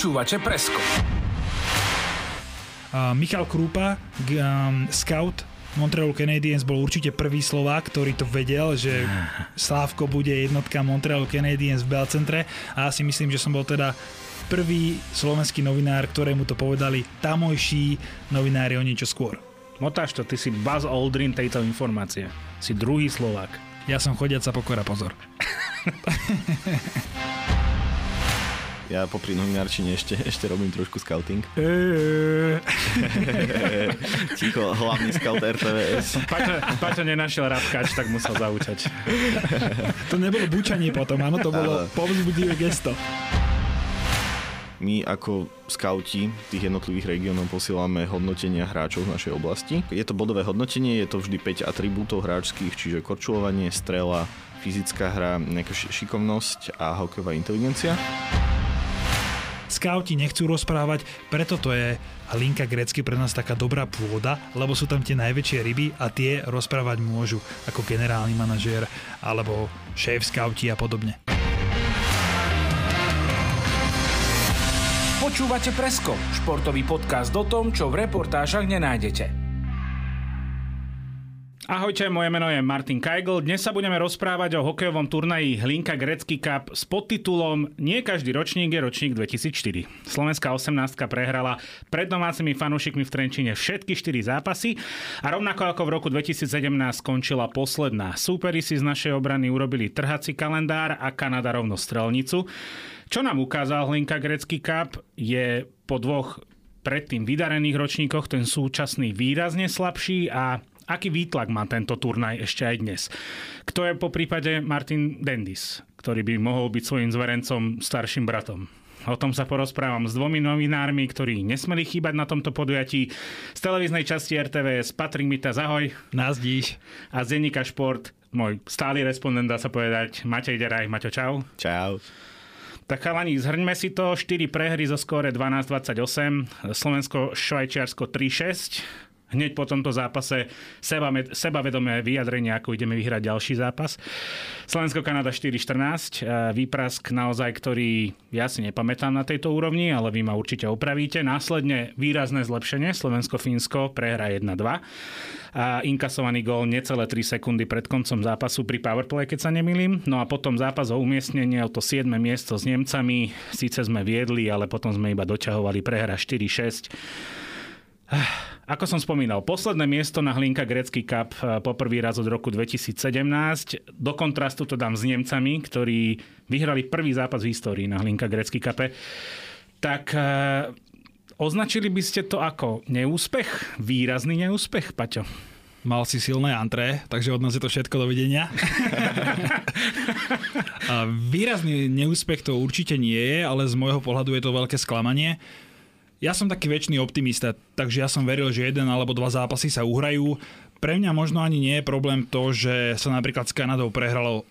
Počúvate Presko. Uh, Michal Krúpa, g- um, scout Montreal Canadiens bol určite prvý Slovák, ktorý to vedel, že Slávko bude jednotka Montreal Canadiens v Belcentre a ja si myslím, že som bol teda prvý slovenský novinár, ktorému to povedali tamojší novinári o niečo skôr. Motáš to, ty si Buzz Aldrin tejto informácie. Si druhý Slovák. Ja som chodiaca pokora, pozor. Ja popri novinárčine ešte, ešte robím trošku scouting. Ticho, hlavný scout RTVS. Paťo, Paťo nenašiel rapkač, tak musel zaučať. To nebolo bučanie potom, áno, to bolo povzbudivé gesto. My ako skauti tých jednotlivých regiónov posielame hodnotenia hráčov z našej oblasti. Je to bodové hodnotenie, je to vždy 5 atribútov hráčských, čiže korčulovanie, strela, fyzická hra, nejaká šikovnosť a hokejová inteligencia. Skauti nechcú rozprávať, preto to je linka grecky pre nás taká dobrá pôda, lebo sú tam tie najväčšie ryby a tie rozprávať môžu ako generálny manažér alebo šéf skauti a podobne. Počúvate Presko, športový podcast o tom, čo v reportážach nenájdete. Ahojte, moje meno je Martin Kajgl. Dnes sa budeme rozprávať o hokejovom turnaji Hlinka Grecký Cup s podtitulom Nie každý ročník je ročník 2004. Slovenská 18 prehrala pred domácimi fanúšikmi v Trenčine všetky 4 zápasy a rovnako ako v roku 2017 skončila posledná. Súperi si z našej obrany urobili trhací kalendár a Kanada rovno strelnicu. Čo nám ukázal Hlinka Grecký Cup je po dvoch predtým vydarených ročníkoch ten súčasný výrazne slabší a aký výtlak má tento turnaj ešte aj dnes. Kto je po prípade Martin Dendis, ktorý by mohol byť svojim zverencom starším bratom. O tom sa porozprávam s dvomi novinármi, ktorí nesmeli chýbať na tomto podujatí. Z televíznej časti RTVS Patrik Mita, ahoj. Nazdíš. A z denníka Šport, môj stály respondent, dá sa povedať, Matej Deraj. Maťo, čau. Čau. Tak chalani, zhrňme si to. 4 prehry zo skóre 12-28, Slovensko-Švajčiarsko 3-6 hneď po tomto zápase seba, sebavedomé vyjadrenie, ako ideme vyhrať ďalší zápas. Slovensko-Kanada 4-14, výprask naozaj, ktorý ja si nepamätám na tejto úrovni, ale vy ma určite opravíte. Následne výrazné zlepšenie, Slovensko-Fínsko prehra 1-2 a inkasovaný gól necelé 3 sekundy pred koncom zápasu pri powerplay, keď sa nemýlim. No a potom zápas o umiestnenie o to 7. miesto s Nemcami. Síce sme viedli, ale potom sme iba doťahovali prehra 4-6 ako som spomínal, posledné miesto na Hlinka Grecký Cup eh, poprvý raz od roku 2017. Do kontrastu to dám s Nemcami, ktorí vyhrali prvý zápas v histórii na Hlinka Grecký Cup. Tak eh, označili by ste to ako neúspech? Výrazný neúspech, Paťo? Mal si silné antré, takže od nás je to všetko, dovidenia. Výrazný neúspech to určite nie je, ale z môjho pohľadu je to veľké sklamanie. Ja som taký väčší optimista, takže ja som veril, že jeden alebo dva zápasy sa uhrajú. Pre mňa možno ani nie je problém to, že sa napríklad s Kanadou prehralo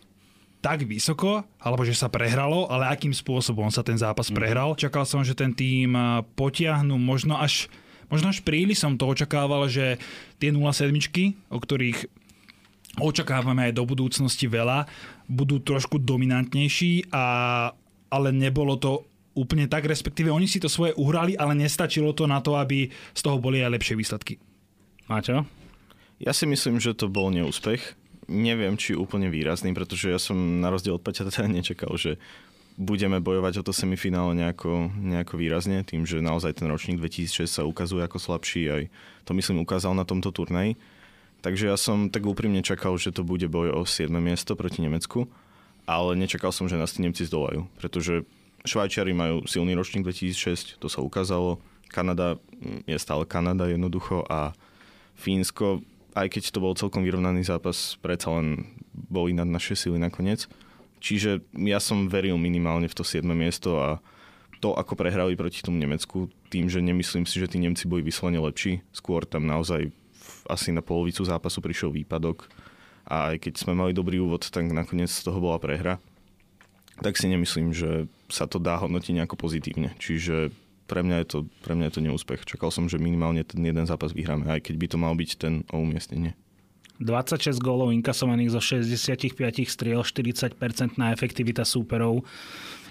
tak vysoko, alebo že sa prehralo, ale akým spôsobom sa ten zápas mm. prehral. Čakal som, že ten tým potiahnu možno až, možno až príliš som to očakával, že tie 07, o ktorých očakávame aj do budúcnosti veľa, budú trošku dominantnejší, a, ale nebolo to úplne tak, respektíve oni si to svoje uhrali, ale nestačilo to na to, aby z toho boli aj lepšie výsledky. Máčo? Ja si myslím, že to bol neúspech. Neviem, či úplne výrazný, pretože ja som na rozdiel od Paťa teda nečakal, že budeme bojovať o to semifinále nejako, nejako výrazne, tým, že naozaj ten ročník 2006 sa ukazuje ako slabší, aj to myslím ukázal na tomto turnaji. Takže ja som tak úprimne čakal, že to bude boj o 7. miesto proti Nemecku, ale nečakal som, že nás tí Nemci zdolajú, pretože Švajčiari majú silný ročník 2006, to sa ukázalo. Kanada je stále Kanada jednoducho a Fínsko, aj keď to bol celkom vyrovnaný zápas, predsa len boli nad naše sily nakoniec. Čiže ja som veril minimálne v to 7. miesto a to, ako prehrali proti tomu Nemecku, tým, že nemyslím si, že tí Nemci boli vyslovene lepší, skôr tam naozaj asi na polovicu zápasu prišiel výpadok a aj keď sme mali dobrý úvod, tak nakoniec z toho bola prehra tak si nemyslím, že sa to dá hodnotiť nejako pozitívne. Čiže pre mňa, je to, pre mňa je to neúspech. Čakal som, že minimálne ten jeden zápas vyhráme, aj keď by to mal byť ten o umiestnenie. 26 gólov inkasovaných zo 65 striel, 40% na efektivita súperov.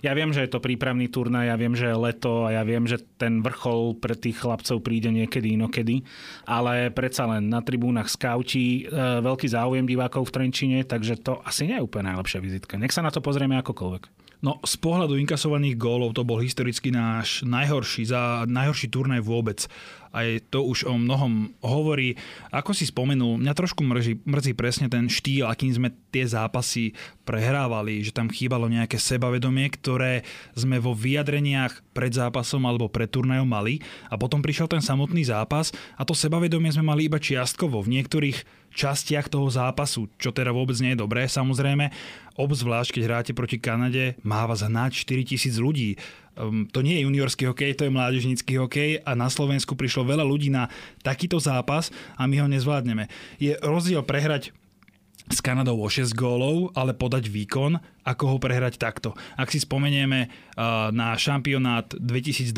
Ja viem, že je to prípravný turnaj, ja viem, že je leto a ja viem, že ten vrchol pre tých chlapcov príde niekedy inokedy, ale predsa len na tribúnach skauti, e, veľký záujem divákov v Trenčine, takže to asi nie je úplne najlepšia vizitka. Nech sa na to pozrieme akokoľvek. No z pohľadu inkasovaných gólov to bol historicky náš najhorší, za najhorší turnaj vôbec. Aj to už o mnohom hovorí. Ako si spomenul, mňa trošku mrzí, mrzí presne ten štýl, akým sme tie zápasy prehrávali, že tam chýbalo nejaké sebavedomie, ktoré sme vo vyjadreniach pred zápasom alebo pred turnajom mali a potom prišiel ten samotný zápas a to sebavedomie sme mali iba čiastkovo. V niektorých častiach toho zápasu, čo teda vôbec nie je dobré samozrejme. Obzvlášť, keď hráte proti Kanade, má vás hnať 4000 ľudí. Um, to nie je juniorský hokej, to je mládežnícky hokej a na Slovensku prišlo veľa ľudí na takýto zápas a my ho nezvládneme. Je rozdiel prehrať s Kanadou o 6 gólov, ale podať výkon, ako ho prehrať takto. Ak si spomenieme na šampionát 2022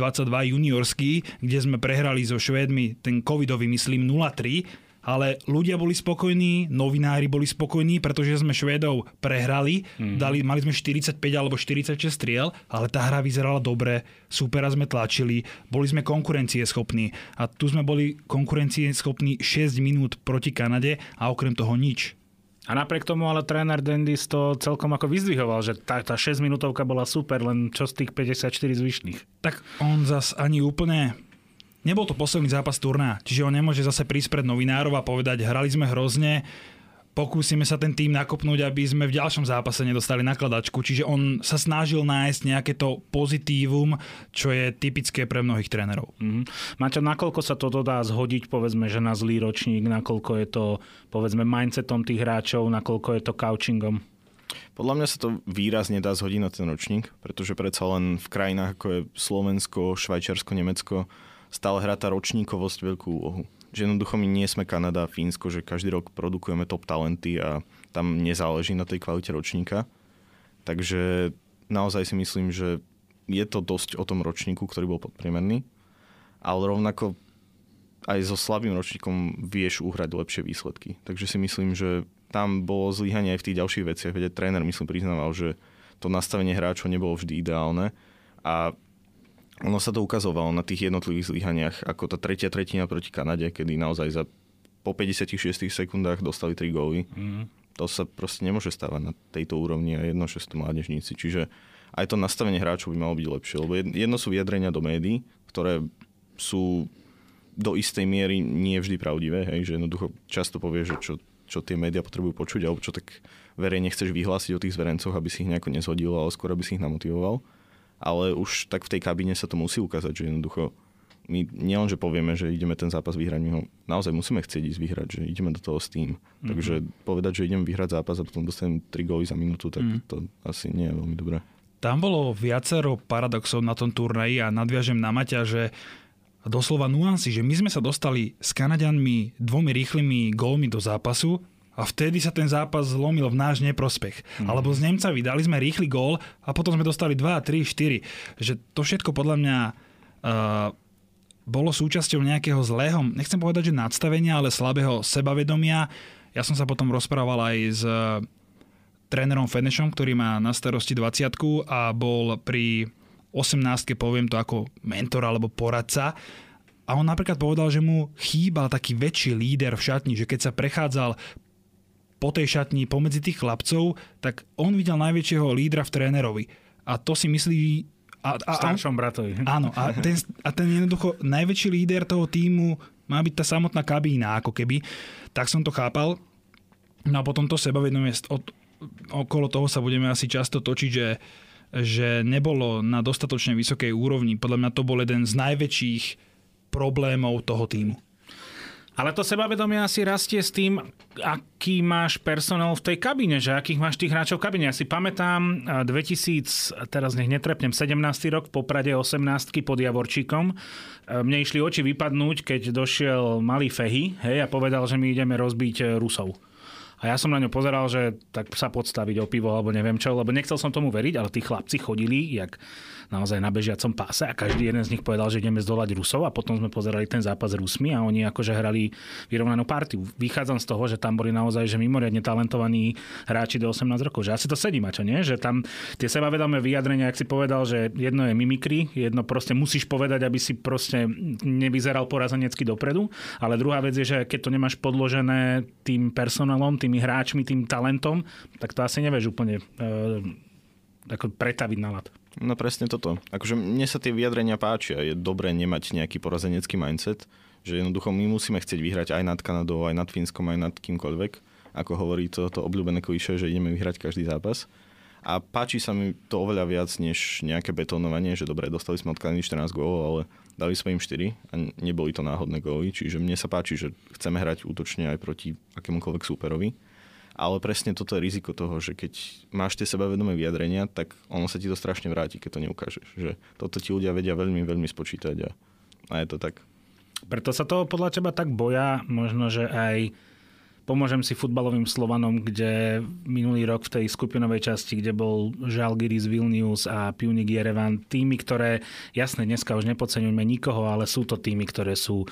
juniorský, kde sme prehrali so Švédmi ten covidový, myslím, 0-3, ale ľudia boli spokojní, novinári boli spokojní, pretože sme Švédov prehrali, mm-hmm. dali, mali sme 45 alebo 46 striel, ale tá hra vyzerala dobre, supera sme tlačili, boli sme konkurencieschopní a tu sme boli konkurencieschopní 6 minút proti Kanade a okrem toho nič. A napriek tomu ale tréner Dendis to celkom ako vyzdvihoval, že tá, tá 6 minútovka bola super, len čo z tých 54 zvyšných. Tak on zas ani úplne nebol to posledný zápas turná, čiže on nemôže zase prísť pred novinárov a povedať, hrali sme hrozne, pokúsime sa ten tým nakopnúť, aby sme v ďalšom zápase nedostali nakladačku. Čiže on sa snažil nájsť nejaké to pozitívum, čo je typické pre mnohých trénerov. Mm-hmm. Maťo, nakoľko sa toto dá zhodiť, povedzme, že na zlý ročník, nakoľko je to, povedzme, mindsetom tých hráčov, nakoľko je to couchingom? Podľa mňa sa to výrazne dá zhodiť na ten ročník, pretože predsa len v krajinách ako je Slovensko, Švajčiarsko, Nemecko, stále hrá tá ročníkovosť veľkú úlohu. Že jednoducho my nie sme Kanada a Fínsko, že každý rok produkujeme top talenty a tam nezáleží na tej kvalite ročníka. Takže naozaj si myslím, že je to dosť o tom ročníku, ktorý bol podpriemerný, ale rovnako aj so slabým ročníkom vieš uhrať lepšie výsledky. Takže si myslím, že tam bolo zlyhanie aj v tých ďalších veciach. Veď tréner myslím priznával, že to nastavenie hráčov nebolo vždy ideálne a ono sa to ukazovalo na tých jednotlivých zlyhaniach, ako tá tretia tretina proti Kanade, kedy naozaj za po 56 sekundách dostali 3 góly. Mm. To sa proste nemôže stávať na tejto úrovni a jedno, že sú to mládežníci. Čiže aj to nastavenie hráčov by malo byť lepšie, lebo jedno sú vyjadrenia do médií, ktoré sú do istej miery nie vždy pravdivé, hej, že jednoducho často povie, že čo, čo tie médiá potrebujú počuť, alebo čo tak verejne chceš vyhlásiť o tých zverencoch, aby si ich nejako nezhodil, ale skôr aby si ich namotivoval ale už tak v tej kabíne sa to musí ukázať, že jednoducho my nielen, že povieme, že ideme ten zápas vyhrať, my ho naozaj musíme chcieť ísť vyhrať, že ideme do toho s tým. Mm-hmm. Takže povedať, že ideme vyhrať zápas a potom dostanem 3 góly za minútu, tak mm. to asi nie je veľmi dobré. Tam bolo viacero paradoxov na tom turnaji a nadviažem na Maťa, že doslova nuancy, že my sme sa dostali s Kanadianmi dvomi rýchlymi gólmi do zápasu a vtedy sa ten zápas zlomil v náš neprospech. Mm. Alebo z Nemcami dali sme rýchly gól a potom sme dostali 2, 3, 4. Že to všetko podľa mňa uh, bolo súčasťou nejakého zlého, nechcem povedať, že nadstavenia, ale slabého sebavedomia. Ja som sa potom rozprával aj s uh, trénerom Fenešom, ktorý má na starosti 20 a bol pri 18 poviem to ako mentor alebo poradca. A on napríklad povedal, že mu chýbal taký väčší líder v šatni, že keď sa prechádzal po tej šatni, pomedzi tých chlapcov, tak on videl najväčšieho lídra v trénerovi. A to si myslí... A, a, Staršom bratovi. Áno, a ten, a ten jednoducho najväčší líder toho týmu má byť tá samotná kabína, ako keby. Tak som to chápal. No a potom to sebavedomie od, okolo toho sa budeme asi často točiť, že, že nebolo na dostatočne vysokej úrovni. Podľa mňa to bol jeden z najväčších problémov toho týmu. Ale to sebavedomie asi rastie s tým, aký máš personál v tej kabíne, že akých máš tých hráčov v kabíne. Ja si pamätám 2000, teraz nech netrepnem, 17. rok v Poprade 18 pod Javorčíkom. Mne išli oči vypadnúť, keď došiel malý Fehy hej, a povedal, že my ideme rozbiť e, Rusov. A ja som na ňo pozeral, že tak sa podstaviť o pivo alebo neviem čo, lebo nechcel som tomu veriť, ale tí chlapci chodili jak naozaj na bežiacom páse a každý jeden z nich povedal, že ideme zdolať Rusov a potom sme pozerali ten zápas s Rusmi a oni akože hrali vyrovnanú partiu. Vychádzam z toho, že tam boli naozaj že mimoriadne talentovaní hráči do 18 rokov, že asi to sedí, čo nie? Že tam tie sebavedomé vyjadrenia, ak si povedal, že jedno je mimikry, jedno proste musíš povedať, aby si proste nevyzeral porazenecky dopredu, ale druhá vec je, že keď to nemáš podložené tým personálom, tými hráčmi, tým talentom, tak to asi nevieš úplne e, ako pretaviť na lat. No presne toto. Akože mne sa tie vyjadrenia páčia. Je dobré nemať nejaký porazenecký mindset, že jednoducho my musíme chcieť vyhrať aj nad Kanadou, aj nad Fínskom, aj nad kýmkoľvek. Ako hovorí to, to obľúbené kliše, že ideme vyhrať každý zápas. A páči sa mi to oveľa viac, než nejaké betónovanie, že dobre, dostali sme od Kanady 14 gólov, ale dali sme im 4 a neboli to náhodné góly. Čiže mne sa páči, že chceme hrať útočne aj proti akémukoľvek súperovi ale presne toto je riziko toho, že keď máš tie sebavedomé vyjadrenia, tak ono sa ti to strašne vráti, keď to neukážeš. Že toto ti ľudia vedia veľmi, veľmi spočítať a, a je to tak. Preto sa toho podľa teba tak boja, možno, že aj Pomôžem si futbalovým Slovanom, kde minulý rok v tej skupinovej časti, kde bol Žalgiris Vilnius a Pionik Jerevan, týmy, ktoré, jasne, dneska už nepodceňujeme nikoho, ale sú to týmy, ktoré sú,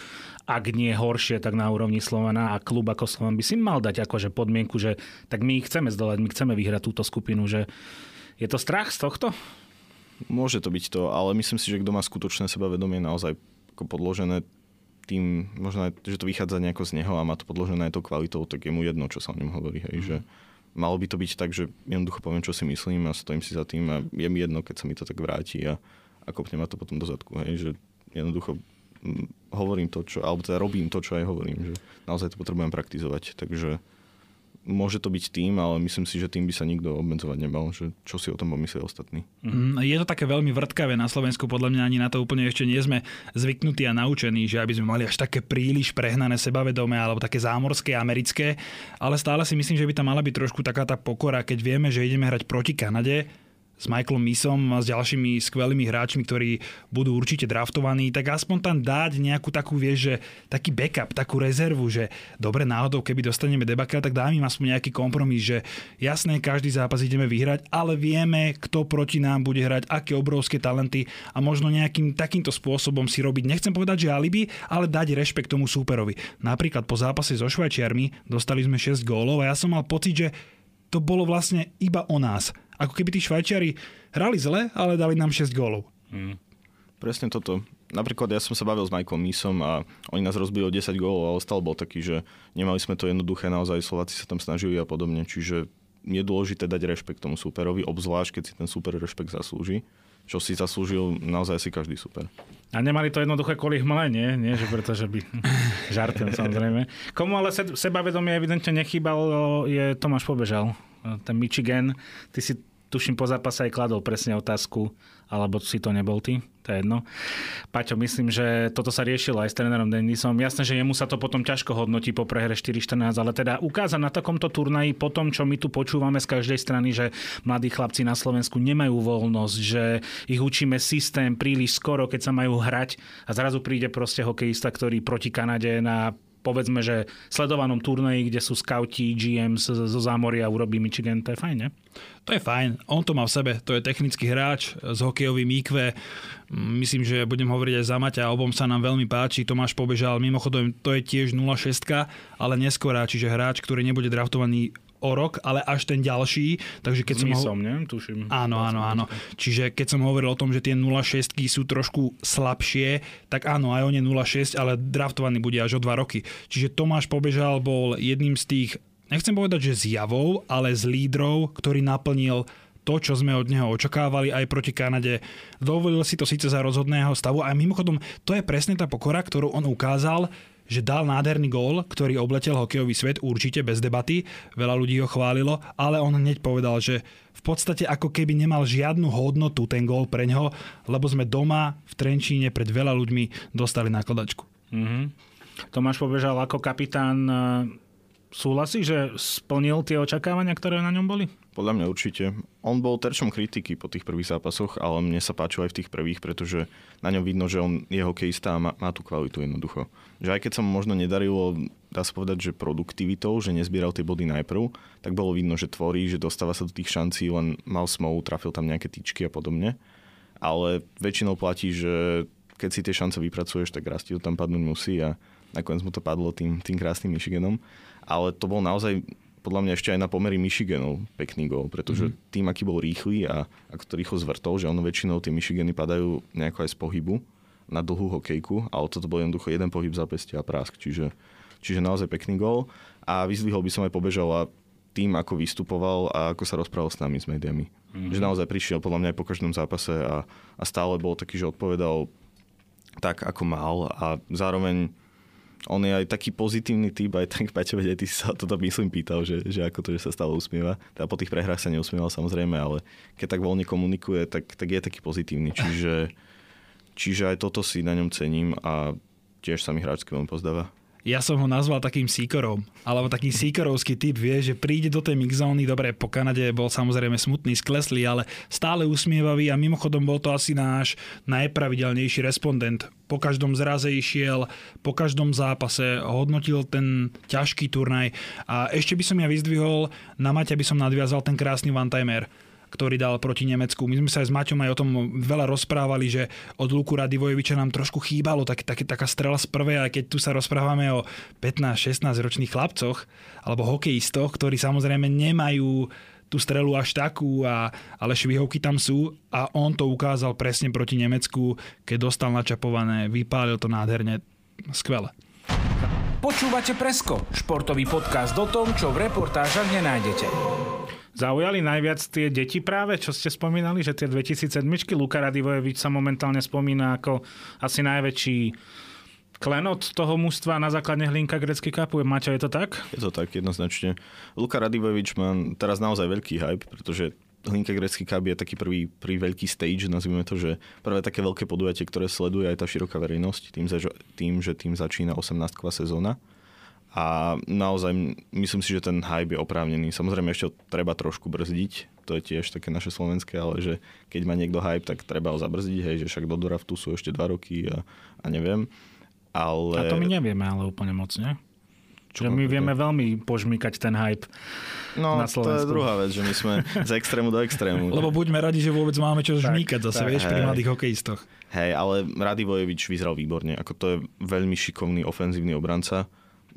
ak nie horšie, tak na úrovni Slovana a klub ako Slovan by si mal dať akože podmienku, že tak my chceme zdolať, my chceme vyhrať túto skupinu, že je to strach z tohto? Môže to byť to, ale myslím si, že kto má skutočné sebavedomie naozaj podložené tým, možno že to vychádza nejako z neho a má to podložené aj tou kvalitou, tak je mu jedno, čo sa o ňom hovorí. Hej, mm. že malo by to byť tak, že jednoducho poviem, čo si myslím a stojím si za tým a je mi jedno, keď sa mi to tak vráti a, a kopne ma to potom do zadku. Hej, že jednoducho hovorím to, čo, alebo teda robím to, čo aj hovorím, že naozaj to potrebujem praktizovať. Takže môže to byť tým, ale myslím si, že tým by sa nikto obmedzovať nemal, že čo si o tom pomyslia ostatní. Mm, je to také veľmi vrtkavé na Slovensku, podľa mňa ani na to úplne ešte nie sme zvyknutí a naučení, že aby sme mali až také príliš prehnané sebavedomé alebo také zámorské, americké, ale stále si myslím, že by tam mala byť trošku taká tá pokora, keď vieme, že ideme hrať proti Kanade, s Michaelom Misom a s ďalšími skvelými hráčmi, ktorí budú určite draftovaní, tak aspoň tam dať nejakú takú, vieš, že taký backup, takú rezervu, že dobre náhodou, keby dostaneme debaka, tak dám im aspoň nejaký kompromis, že jasné, každý zápas ideme vyhrať, ale vieme, kto proti nám bude hrať, aké obrovské talenty a možno nejakým takýmto spôsobom si robiť, nechcem povedať, že alibi, ale dať rešpekt tomu súperovi. Napríklad po zápase so Švajčiarmi dostali sme 6 gólov a ja som mal pocit, že to bolo vlastne iba o nás ako keby tí Švajčiari hrali zle, ale dali nám 6 gólov. Hmm. Presne toto. Napríklad ja som sa bavil s Michaelom Misom a oni nás rozbili o 10 gólov a ostal bol taký, že nemali sme to jednoduché, naozaj Slováci sa tam snažili a podobne, čiže je dôležité dať rešpekt tomu superovi, obzvlášť keď si ten super rešpekt zaslúži čo si zaslúžil naozaj si každý super. A nemali to jednoduché kvôli hmle, nie? Nie, že pretože by... Žartujem samozrejme. Komu ale sebavedomie evidentne nechýbal, je Tomáš Pobežal. Ten Michigan. Ty si tuším po zápase aj kladol presne otázku, alebo si to nebol ty, to je jedno. Paťo, myslím, že toto sa riešilo aj s trénerom Dennisom. Jasné, že jemu sa to potom ťažko hodnotí po prehre 4-14, ale teda ukázať na takomto turnaji po tom, čo my tu počúvame z každej strany, že mladí chlapci na Slovensku nemajú voľnosť, že ich učíme systém príliš skoro, keď sa majú hrať a zrazu príde proste hokejista, ktorý proti Kanade na povedzme, že sledovanom turnaji, kde sú scouti, GM zo zámoria urobí Michigan, to je fajn, ne? To je fajn, on to má v sebe, to je technický hráč s hokejovým IQ. Myslím, že budem hovoriť aj za Maťa, obom sa nám veľmi páči, Tomáš pobežal, mimochodom to je tiež 06, ale neskorá, čiže hráč, ktorý nebude draftovaný o rok, ale až ten ďalší. Takže keď som, ho... ne? Tuším. Áno, áno, áno. Čiže keď som hovoril o tom, že tie 06 sú trošku slabšie, tak áno, aj on je 06, ale draftovaný bude až o 2 roky. Čiže Tomáš Pobežal bol jedným z tých, nechcem povedať, že zjavov, ale z lídrov, ktorý naplnil to, čo sme od neho očakávali aj proti Kanade. Dovolil si to síce za rozhodného stavu a mimochodom to je presne tá pokora, ktorú on ukázal že dal nádherný gól, ktorý obletel hokejový svet určite bez debaty, veľa ľudí ho chválilo, ale on hneď povedal, že v podstate ako keby nemal žiadnu hodnotu ten gól pre ňo, lebo sme doma v Trenčíne pred veľa ľuďmi dostali nakladačku. Mm-hmm. Tomáš pobežal ako kapitán súhlasí, že splnil tie očakávania, ktoré na ňom boli? Podľa mňa určite. On bol terčom kritiky po tých prvých zápasoch, ale mne sa páčil aj v tých prvých, pretože na ňom vidno, že on je hokejista a má, má tú kvalitu jednoducho. Že aj keď sa mu možno nedarilo, dá sa povedať, že produktivitou, že nezbieral tie body najprv, tak bolo vidno, že tvorí, že dostáva sa do tých šancí, len mal smolu, trafil tam nejaké tyčky a podobne. ale väčšinou platí, že keď si tie šance vypracuješ, tak raz ti to tam padnúť musí a nakoniec mu to padlo tým, tým krásnym Michiganom. Ale to bol naozaj podľa mňa ešte aj na pomery Michiganov pekný gol, pretože mm. tým, aký bol rýchly a ako to rýchlo zvrtol, že ono väčšinou tie Michigany padajú nejako aj z pohybu na dlhú hokejku, ale toto bol jednoducho jeden pohyb zapestia a prásk, čiže, čiže naozaj pekný gol a vyzdvihol by som aj pobežal a tým, ako vystupoval a ako sa rozprával s nami, s médiami. Mm-hmm. Že naozaj prišiel podľa mňa aj po každom zápase a, a stále bol taký, že odpovedal tak, ako mal a zároveň on je aj taký pozitívny typ, aj tak Paťo, veď ty si sa toto myslím pýtal, že, že ako to, že sa stále usmieva. Teda po tých prehrách sa neusmieval samozrejme, ale keď tak voľne komunikuje, tak, tak je taký pozitívny. Čiže, čiže aj toto si na ňom cením a tiež sa mi hráčsky veľmi pozdáva ja som ho nazval takým síkorom, alebo taký síkorovský typ, vie, že príde do tej mixzóny, dobre, po Kanade bol samozrejme smutný, skleslý, ale stále usmievavý a mimochodom bol to asi náš najpravidelnejší respondent. Po každom zraze išiel, po každom zápase hodnotil ten ťažký turnaj a ešte by som ja vyzdvihol, na Maťa by som nadviazal ten krásny one-timer ktorý dal proti Nemecku. My sme sa aj s Maťom aj o tom veľa rozprávali, že od Luku Radivojeviča nám trošku chýbalo tak, tak, taká strela z prvej, aj keď tu sa rozprávame o 15-16 ročných chlapcoch alebo hokejistoch, ktorí samozrejme nemajú tú strelu až takú, a, ale švihovky tam sú a on to ukázal presne proti Nemecku, keď dostal načapované, vypálil to nádherne, skvele. Počúvate Presko, športový podcast o tom, čo v reportážach nenájdete. Zaujali najviac tie deti práve, čo ste spomínali, že tie 2007 Luka Radivojevič sa momentálne spomína ako asi najväčší klenot toho mužstva na základne hlinka grecký kapu. Maťo, je to tak? Je to tak, jednoznačne. Luka Radivojevič má teraz naozaj veľký hype, pretože Hlinka Grecký Cup je taký prvý, prvý veľký stage, nazvime to, že prvé také veľké podujatie, ktoré sleduje aj tá široká verejnosť, tým, tým že tým začína 18 sezóna a naozaj myslím si, že ten hype je oprávnený. Samozrejme ešte treba trošku brzdiť, to je tiež také naše slovenské, ale že keď má niekto hype, tak treba ho zabrzdiť, hej, že však do draftu sú ešte dva roky a, a neviem. Ale... A to my nevieme ale úplne moc, ne? Čo že my vieme veľmi požmykať ten hype no, na Slovensku. to je druhá vec, že my sme z extrému do extrému. Lebo buďme radi, že vôbec máme čo žmýkať zase, tak, vieš, hej. pri mladých hokejistoch. Hej, ale Radivojevič vyzeral výborne. Ako to je veľmi šikovný ofenzívny obranca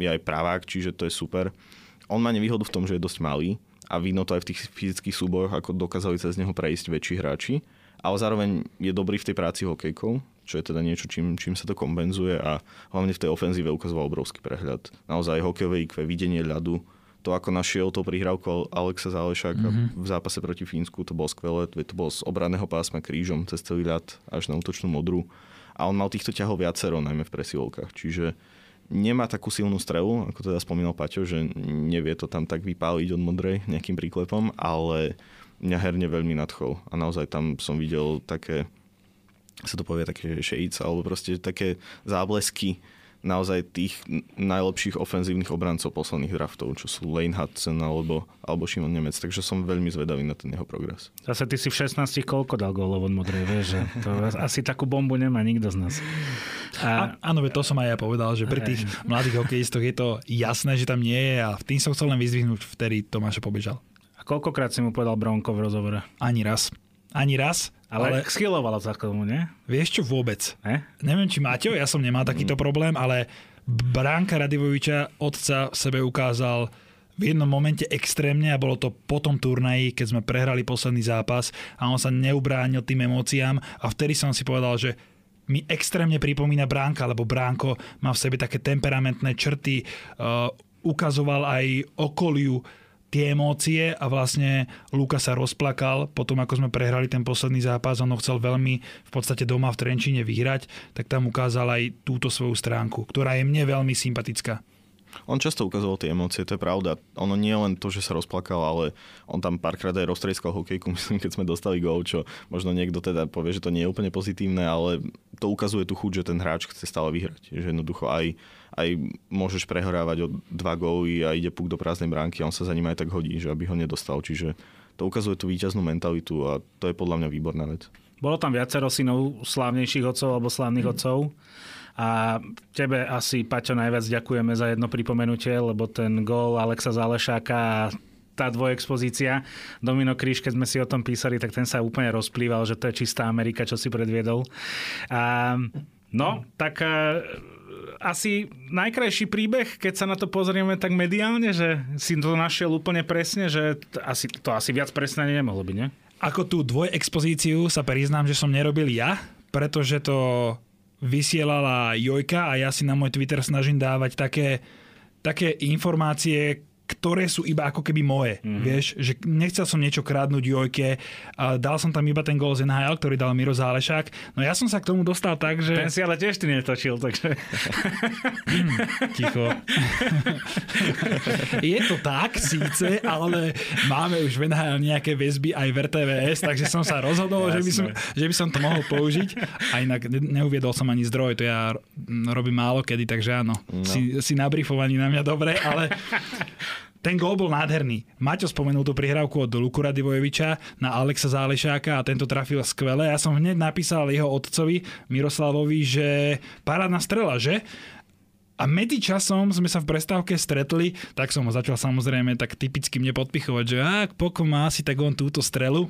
je aj pravák, čiže to je super. On má nevýhodu v tom, že je dosť malý a vidno to aj v tých fyzických súbojoch, ako dokázali cez neho prejsť väčší hráči, ale zároveň je dobrý v tej práci hokejkou, čo je teda niečo, čím, čím sa to kompenzuje a hlavne v tej ofenzíve ukazoval obrovský prehľad. Naozaj hokejové IQ, videnie ľadu, to ako našiel to prihrávku Alexa Zálešáka mm-hmm. v zápase proti Fínsku, to bolo skvelé, to bolo z obranného pásma krížom cez celý ľad až na útočnú modru. A on mal týchto ťahov viacero, najmä v presilovkách. Čiže nemá takú silnú strelu, ako teda spomínal Paťo, že nevie to tam tak vypáliť od modrej nejakým príklepom, ale mňa herne veľmi nadchol. A naozaj tam som videl také, sa to povie také shades, alebo proste také záblesky naozaj tých najlepších ofenzívnych obrancov posledných draftov, čo sú Lane Hudson alebo, alebo Šimon Nemec. Takže som veľmi zvedavý na ten jeho progres. Zase ty si v 16 koľko dal gólov od modrej, vieš, že to asi takú bombu nemá nikto z nás. A, áno, to som aj ja povedal, že pri tých mladých hokejistoch je to jasné, že tam nie je a tým som chcel len vyzvihnúť, vtedy Tomáša pobežal. A koľkokrát si mu povedal Bronko v rozhovore? Ani raz. Ani raz. Ale, ale schylovalo sa k tomu, nie? Vieš čo, vôbec. Ne? Neviem, či Maťo, ja som nemal takýto mm. problém, ale Bránka Radivoviča otca sebe ukázal v jednom momente extrémne a bolo to po tom turnaji, keď sme prehrali posledný zápas a on sa neubránil tým emóciám a vtedy som si povedal, že mi extrémne pripomína Bránka, lebo Bránko má v sebe také temperamentné črty, uh, ukazoval aj okoliu tie emócie a vlastne Luka sa rozplakal potom, ako sme prehrali ten posledný zápas, on ho chcel veľmi v podstate doma v Trenčine vyhrať, tak tam ukázal aj túto svoju stránku, ktorá je mne veľmi sympatická. On často ukazoval tie emócie, to je pravda. Ono nie len to, že sa rozplakal, ale on tam párkrát aj roztrieskal hokejku, myslím, keď sme dostali gól, čo možno niekto teda povie, že to nie je úplne pozitívne, ale to ukazuje tú chuť, že ten hráč chce stále vyhrať. Že jednoducho aj aj môžeš prehrávať o dva góly a ide puk do prázdnej bránky a on sa za ním aj tak hodí, že aby ho nedostal. Čiže to ukazuje tú víťaznú mentalitu a to je podľa mňa výborná vec. Bolo tam viacero synov slávnejších otcov alebo slávnych mm. otcov. A tebe asi, Paťo, najviac ďakujeme za jedno pripomenutie, lebo ten gól Alexa Zalešáka tá dvojexpozícia. Domino Kríž, keď sme si o tom písali, tak ten sa úplne rozplýval, že to je čistá Amerika, čo si predviedol. A, no, tak a, asi najkrajší príbeh, keď sa na to pozrieme tak mediálne, že si to našiel úplne presne, že t- asi, to asi viac presne nemohlo byť, ne? Ako tú dvojexpozíciu sa priznám, že som nerobil ja, pretože to vysielala Jojka a ja si na môj Twitter snažím dávať také, také informácie, ktoré sú iba ako keby moje. Mm-hmm. Vieš, že nechcel som niečo krádnuť Jojke, a dal som tam iba ten gol z NHL, ktorý dal Miro Zálešák. No ja som sa k tomu dostal tak, že... Ten si ale tiež ty netočil, takže... Ticho. Je to tak, síce, ale máme už v NHL nejaké väzby aj v RTVS, takže som sa rozhodol, že by som, že by som to mohol použiť. A inak neuviedol som ani zdroj, to ja robím málo kedy, takže áno, no. si, si nabrifovaní na mňa dobre, ale ten gól bol nádherný. Maťo spomenul tú prihrávku od Luku Radivojeviča na Alexa Zálešáka a tento trafil skvele. Ja som hneď napísal jeho otcovi Miroslavovi, že parádna strela, že? A medzi časom sme sa v prestávke stretli, tak som ho začal samozrejme tak typicky mne podpichovať, že ak poko má si tak on túto strelu,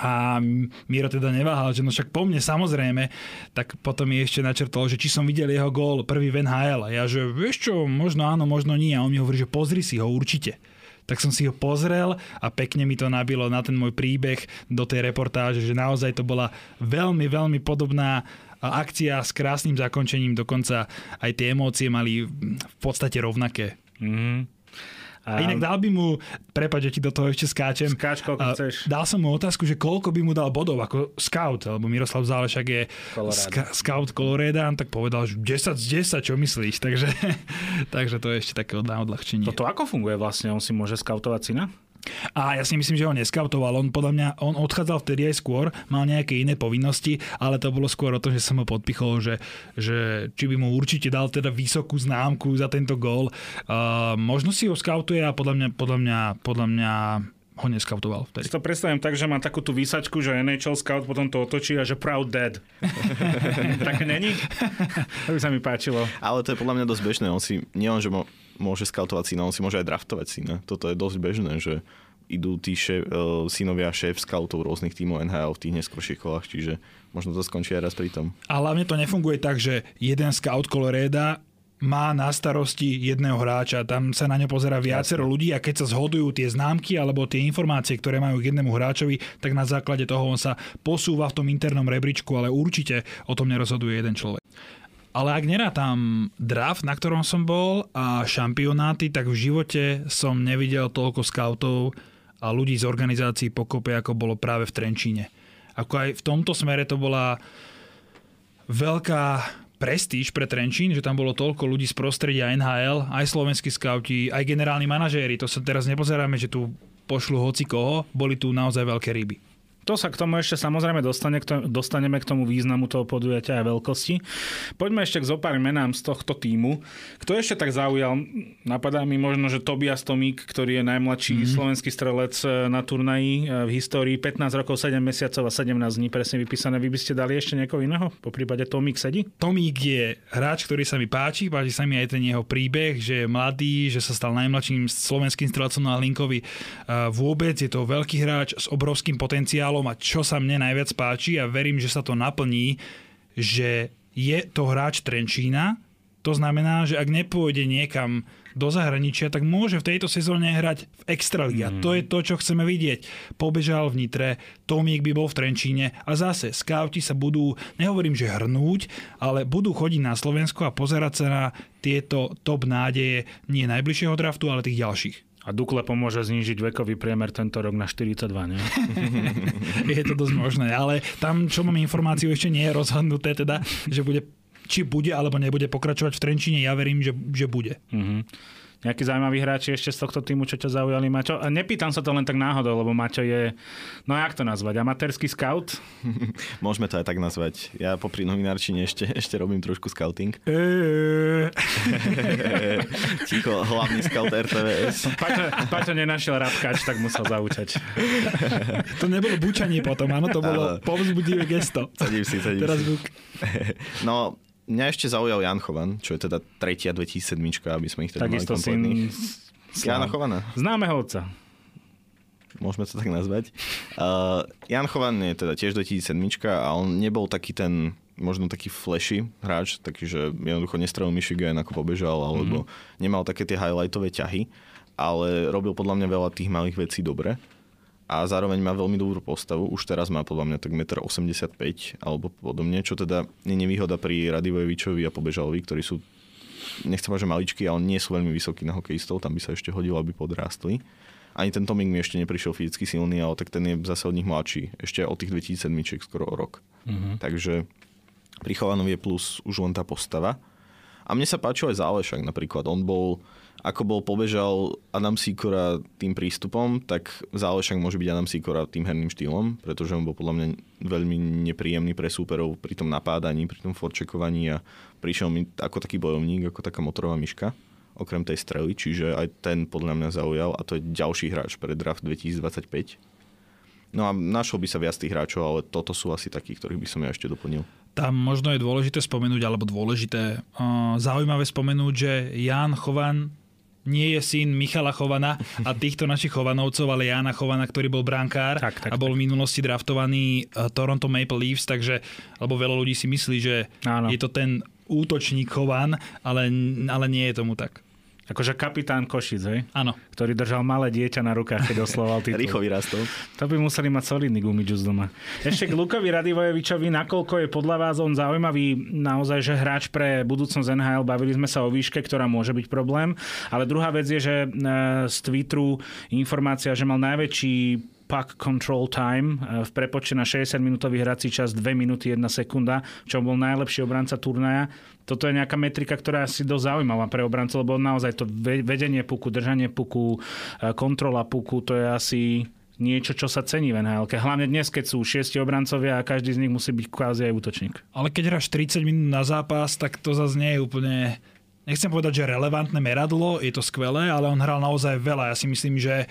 a Miro teda neváhal, že no však po mne samozrejme, tak potom mi ešte načrtol, že či som videl jeho gól prvý v NHL. Ja, že vieš čo, možno áno, možno nie. A on mi hovorí, že pozri si ho určite. Tak som si ho pozrel a pekne mi to nabilo na ten môj príbeh do tej reportáže, že naozaj to bola veľmi, veľmi podobná akcia s krásnym zakončením, dokonca aj tie emócie mali v podstate rovnaké. Mm-hmm. A inak dal by mu, prepáč, že ti do toho ešte skáčem. Skáč, koľko chceš. Dal som mu otázku, že koľko by mu dal bodov ako scout, lebo Miroslav Zálešak je ska, scout Kolorédan, tak povedal, že 10 z 10, čo myslíš? Takže, takže to je ešte také na odľahčenie. Toto ako funguje vlastne? On si môže skautovať syna? A ja si myslím, že ho neskautoval. On podľa mňa, on odchádzal vtedy aj skôr, mal nejaké iné povinnosti, ale to bolo skôr o tom, že som ho podpichol, že, že či by mu určite dal teda vysokú známku za tento gól. Uh, možno si ho skautuje a podľa mňa, podľa mňa, podľa mňa ho neskautoval vtedy. Si to predstavím tak, že má takú tú výsačku, že NHL scout potom to otočí a že proud dead. tak není? To by sa mi páčilo. Ale to je podľa mňa dosť bežné. On si, nie len, že mo, môže skautovať syna, on si môže aj draftovať syna. Toto je dosť bežné, že idú tí šéf, uh, synovia šéf scoutov rôznych tímov NHL v tých neskôrších kolách, čiže možno to skončí aj raz pri tom. A hlavne to nefunguje tak, že jeden scout Coloreda má na starosti jedného hráča. Tam sa na ňo pozera viacero Jasne. ľudí a keď sa zhodujú tie známky alebo tie informácie, ktoré majú k jednému hráčovi, tak na základe toho on sa posúva v tom internom rebríčku, ale určite o tom nerozhoduje jeden človek. Ale ak nerátam draft, na ktorom som bol a šampionáty, tak v živote som nevidel toľko scoutov a ľudí z organizácií pokope, ako bolo práve v Trenčíne. Ako aj v tomto smere to bola veľká prestíž pre Trenčín, že tam bolo toľko ľudí z prostredia NHL, aj slovenskí skauti, aj generálni manažéri. To sa teraz nepozeráme, že tu pošlu hoci koho, boli tu naozaj veľké ryby. To sa k tomu ešte samozrejme dostane, dostaneme k tomu významu toho podujatia a veľkosti. Poďme ešte k zopár menám z tohto týmu. Kto ešte tak zaujal? Napadá mi možno, že Tobias Tomík, ktorý je najmladší mm-hmm. slovenský strelec e, na turnaji e, v histórii. 15 rokov, 7 mesiacov a 17 dní presne vypísané. Vy by ste dali ešte niekoho iného? Po prípade Tomík sedí? Tomík je hráč, ktorý sa mi páči. Páči sa mi aj ten jeho príbeh, že je mladý, že sa stal najmladším slovenským strelecom na Linkovi. Vôbec je to veľký hráč s obrovským potenciálom a čo sa mne najviac páči a verím, že sa to naplní, že je to hráč Trenčína, to znamená, že ak nepôjde niekam do zahraničia, tak môže v tejto sezóne hrať v Extralíge. Mm. To je to, čo chceme vidieť. Pobežal v Nitre, Tomík by bol v Trenčíne a zase skauti sa budú, nehovorím, že hrnúť, ale budú chodiť na Slovensko a pozerať sa na tieto top nádeje nie najbližšieho draftu, ale tých ďalších. A Dukle pomôže znížiť vekový priemer tento rok na 42, nie? je to dosť možné, ale tam, čo mám informáciu, ešte nie je rozhodnuté, teda, že bude či bude alebo nebude pokračovať v Trenčine, ja verím, že, že bude. Uh-huh nejakí zaujímaví hráči ešte z tohto týmu, čo ťa zaujali, Maťo? A nepýtam sa to len tak náhodou, lebo Maťo je, no jak to nazvať, amatérský scout? Môžeme to aj tak nazvať. Ja popri novinárčine ešte, ešte robím trošku scouting. Ticho, hlavný scout RTVS. Paťo, Paťo nenašiel rapkač, tak musel zaučať. to nebolo bučanie potom, áno, to bolo povzbudivé gesto. Sadím si, sadím Teraz si. No, Mňa ešte zaujal Jan Chovan, čo je teda tretia 2007, aby sme ich teda Takisto mali kompletných. Syn... Jana Chovana. Známeho otca. môžeme to tak nazvať. Uh, Jan Chovan je teda tiež 2007 a on nebol taký ten možno taký flashy hráč, taký, že jednoducho nestrelil Michigan ako pobežal, alebo mm-hmm. nemal také tie highlightové ťahy, ale robil podľa mňa veľa tých malých vecí dobre a zároveň má veľmi dobrú postavu. Už teraz má podľa mňa tak 1,85 m alebo podobne, čo teda nie nevýhoda pri Radivojevičovi a Pobežalovi, ktorí sú nechcem povedať, že maličky, ale nie sú veľmi vysokí na hokejistov, tam by sa ešte hodilo, aby podrástli. Ani ten Toming mi ešte neprišiel fyzicky silný, ale tak ten je zase od nich mladší. Ešte od tých 2007 skoro o rok. Mm-hmm. Takže pri Chovanovi je plus už len tá postava. A mne sa páčil aj Zálešak napríklad. On bol ako bol pobežal Adam Sikora tým prístupom, tak Zálešak môže byť Adam Sikora tým herným štýlom, pretože on bol podľa mňa veľmi nepríjemný pre súperov pri tom napádaní, pri tom forčekovaní a prišiel mi ako taký bojovník, ako taká motorová myška okrem tej strely, čiže aj ten podľa mňa zaujal a to je ďalší hráč pre draft 2025. No a našlo by sa viac tých hráčov, ale toto sú asi takí, ktorých by som ja ešte doplnil. Tam možno je dôležité spomenúť, alebo dôležité, zaujímavé spomenúť, že Jan Chovan nie je syn Michala Chovana a týchto našich Chovanovcov, ale Jana Chovana, ktorý bol brankár tak, tak, a bol v minulosti draftovaný uh, Toronto Maple Leafs, takže, lebo veľa ľudí si myslí, že Áno. je to ten útočník Chovan, ale, ale nie je tomu tak. Akože kapitán Košic, hej? Áno. Ktorý držal malé dieťa na rukách, keď osloval titul. Rýchlo vyrastol. To by museli mať solidný gumičus doma. Ešte k Lukovi Radivojevičovi, nakoľko je podľa vás on zaujímavý naozaj, že hráč pre budúcnosť NHL, bavili sme sa o výške, ktorá môže byť problém, ale druhá vec je, že e, z Twitteru informácia, že mal najväčší puck control time e, v prepočte na 60 minútový hrací čas 2 minúty 1 sekunda, čo bol najlepší obranca turnaja. Toto je nejaká metrika, ktorá je dosť zaujímavá pre obrancov, lebo naozaj to vedenie puku, držanie puku, e, kontrola puku, to je asi niečo, čo sa cení v nhl Hlavne dnes, keď sú šiesti obrancovia a každý z nich musí byť kvázi aj útočník. Ale keď hráš 30 minút na zápas, tak to zase nie je úplne nechcem povedať, že relevantné meradlo, je to skvelé, ale on hral naozaj veľa. Ja si myslím, že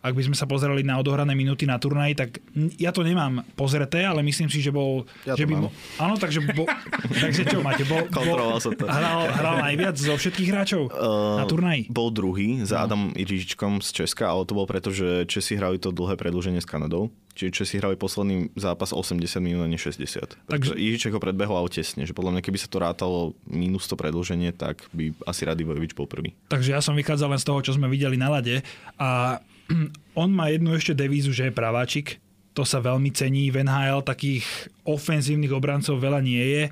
ak by sme sa pozerali na odohrané minúty na turnaji, tak ja to nemám pozreté, ale myslím si, že bol... Ja že by mám. Bol, áno, takže, bol, takže čo máte? Bol, bol, som to. Hral, hral najviac zo všetkých hráčov uh, na turnaji? Bol druhý za no. Adam Irižičkom z Česka, ale to bol preto, že Česi hrali to dlhé predlženie s Kanadou. Čiže Česi hrali posledný zápas 80 minút a nie 60. Takže Ižiček ho predbehol ale tesne, že podľa mňa keby sa to rátalo minus to predlženie, tak by asi Radivojevič bol prvý. Takže ja som vychádzal len z toho, čo sme videli na lade a on má jednu ešte devízu, že je praváčik. To sa veľmi cení v NHL, takých ofenzívnych obrancov veľa nie je.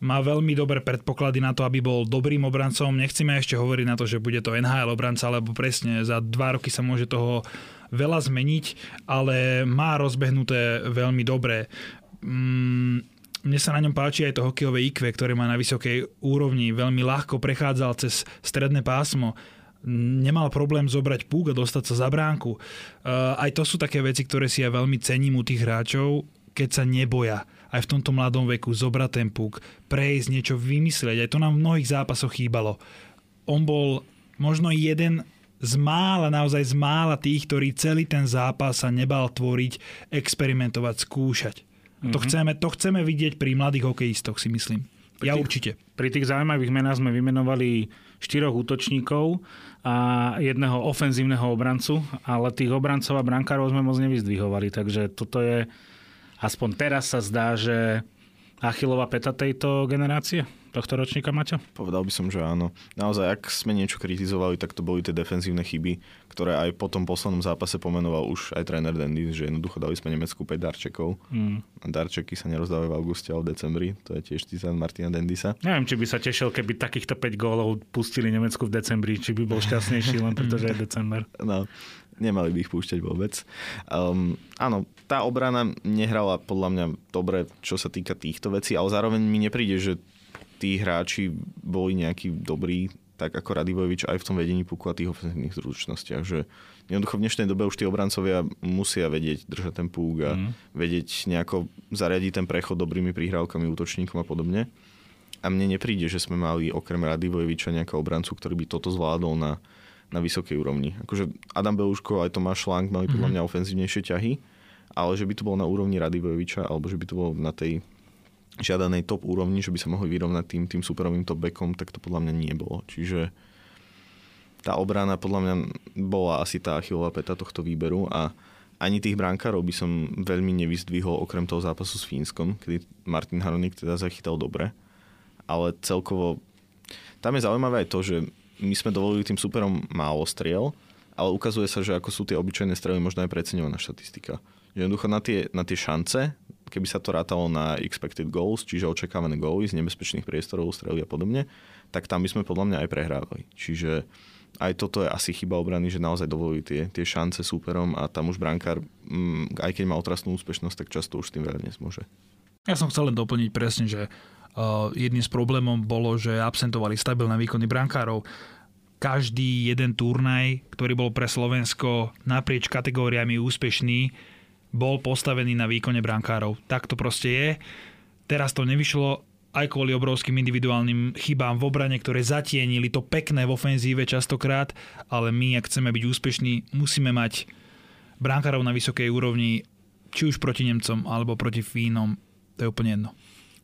Má veľmi dobré predpoklady na to, aby bol dobrým obrancom. Nechceme ešte hovoriť na to, že bude to NHL obranca, lebo presne za dva roky sa môže toho veľa zmeniť, ale má rozbehnuté veľmi dobré. Mm, mne sa na ňom páči aj to hokejové IQ, ktoré má na vysokej úrovni. Veľmi ľahko prechádzal cez stredné pásmo nemal problém zobrať púk a dostať sa za bránku. Uh, aj to sú také veci, ktoré si ja veľmi cením u tých hráčov, keď sa neboja aj v tomto mladom veku zobrať ten púk, prejsť, niečo vymyslieť. Aj to nám v mnohých zápasoch chýbalo. On bol možno jeden z mála, naozaj z mála tých, ktorí celý ten zápas sa nebal tvoriť, experimentovať, skúšať. Mm-hmm. To, mhm. chceme, to chceme vidieť pri mladých hokejistoch, si myslím. Pri ja tých, určite. Pri tých zaujímavých menách sme vymenovali štyroch útočníkov a jedného ofenzívneho obrancu, ale tých obrancov a brankárov sme moc nevyzdvihovali, takže toto je, aspoň teraz sa zdá, že Achilová peta tejto generácie? Tohto ročníka, Maťo? Povedal by som, že áno. Naozaj, ak sme niečo kritizovali, tak to boli tie defenzívne chyby, ktoré aj po tom poslednom zápase pomenoval už aj tréner Dendy, že jednoducho dali sme Nemecku 5 darčekov. Mm. Darčeky sa nerozdávajú v auguste, ale v decembri. To je tiež Tizan Martina Dendisa. Neviem, či by sa tešil, keby takýchto 5 gólov pustili Nemecku v decembri, či by bol šťastnejší len pretože je december. No, nemali by ich púšťať vôbec. Um, áno, tá obrana nehrala podľa mňa dobre, čo sa týka týchto vecí, ale zároveň mi nepríde, že tí hráči boli nejakí dobrí, tak ako Radivojevič aj v tom vedení puku a tých ofenzívnych zručnostiach, že jednoducho v dnešnej dobe už tí obrancovia musia vedieť držať ten púk a mm. vedieť nejako zariadiť ten prechod dobrými prihrávkami, útočníkom a podobne. A mne nepríde, že sme mali okrem Radivojeviča nejakého obrancu, ktorý by toto zvládol na, na vysokej úrovni. Akože Adam Beluško aj Tomáš Lang mali podľa mhm. mňa ofenzívnejšie ťahy, ale že by to bol na úrovni Radivojeviča alebo že by to bol na tej žiadanej top úrovni, že by sa mohli vyrovnať tým, tým superovým top backom, tak to podľa mňa nie bolo. Čiže tá obrana podľa mňa bola asi tá achilová peta tohto výberu a ani tých brankárov by som veľmi nevyzdvihol okrem toho zápasu s Fínskom, kedy Martin Haronik teda zachytal dobre. Ale celkovo tam je zaujímavé aj to, že my sme dovolili tým superom málo striel, ale ukazuje sa, že ako sú tie obyčajné strely možno aj preceňovaná štatistika. Jednoducho na tie, na tie šance, keby sa to rátalo na expected goals, čiže očakávané góly z nebezpečných priestorov, strely a podobne, tak tam by sme podľa mňa aj prehrávali. Čiže aj toto je asi chyba obrany, že naozaj dovolili tie, tie šance súperom a tam už brankár, mm, aj keď má otrasnú úspešnosť, tak často už tým veľa nezmôže. Ja som chcel len doplniť presne, že uh, jedným z problémov bolo, že absentovali stabilné výkony brankárov. Každý jeden turnaj, ktorý bol pre Slovensko naprieč kategóriami úspešný, bol postavený na výkone brankárov. Tak to proste je. Teraz to nevyšlo, aj kvôli obrovským individuálnym chybám v obrane, ktoré zatienili to pekné v ofenzíve častokrát, ale my, ak chceme byť úspešní, musíme mať brankárov na vysokej úrovni, či už proti Nemcom alebo proti Fínom, to je úplne jedno.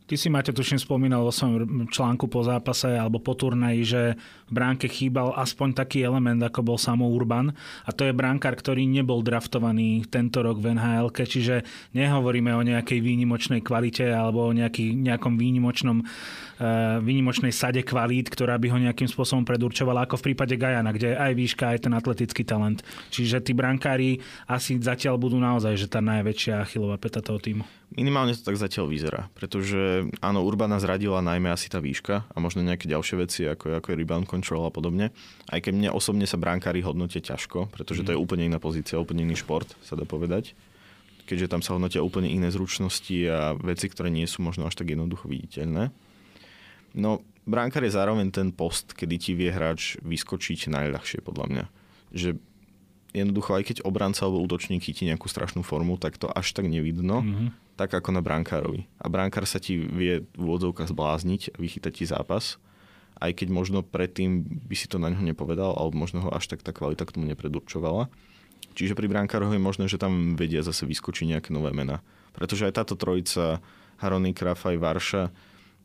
Ty si, Maťo, tuším spomínal vo svojom článku po zápase alebo po turnaji, že v bránke chýbal aspoň taký element, ako bol Samo Urban. A to je bránkár, ktorý nebol draftovaný tento rok v nhl čiže nehovoríme o nejakej výnimočnej kvalite alebo o nejaký, nejakom výnimočnom Eh, výnimočnej sade kvalít, ktorá by ho nejakým spôsobom predurčovala, ako v prípade Gajana, kde aj výška, aj ten atletický talent. Čiže tí brankári asi zatiaľ budú naozaj že tá najväčšia achilová peta toho týmu. Minimálne to tak zatiaľ vyzerá, pretože áno, Urbana zradila najmä asi tá výška a možno nejaké ďalšie veci, ako, ako je rebound control a podobne. Aj keď mne osobne sa brankári hodnotia ťažko, pretože to je úplne iná pozícia, úplne iný šport, sa dá povedať keďže tam sa hodnotia úplne iné zručnosti a veci, ktoré nie sú možno až tak jednoducho viditeľné. No, bránkar je zároveň ten post, kedy ti vie hráč vyskočiť najľahšie, podľa mňa. Že jednoducho, aj keď obranca alebo útočník chytí nejakú strašnú formu, tak to až tak nevidno, mm-hmm. tak ako na brankárovi. A brankár sa ti vie v úvodzovkách zblázniť a vychytať ti zápas, aj keď možno predtým by si to na ňo nepovedal, alebo možno ho až tak tá kvalita k tomu nepredurčovala. Čiže pri brankároch je možné, že tam vedia zase vyskočiť nejaké nové mená. Pretože aj táto trojica, Harony, Krafaj, Varša,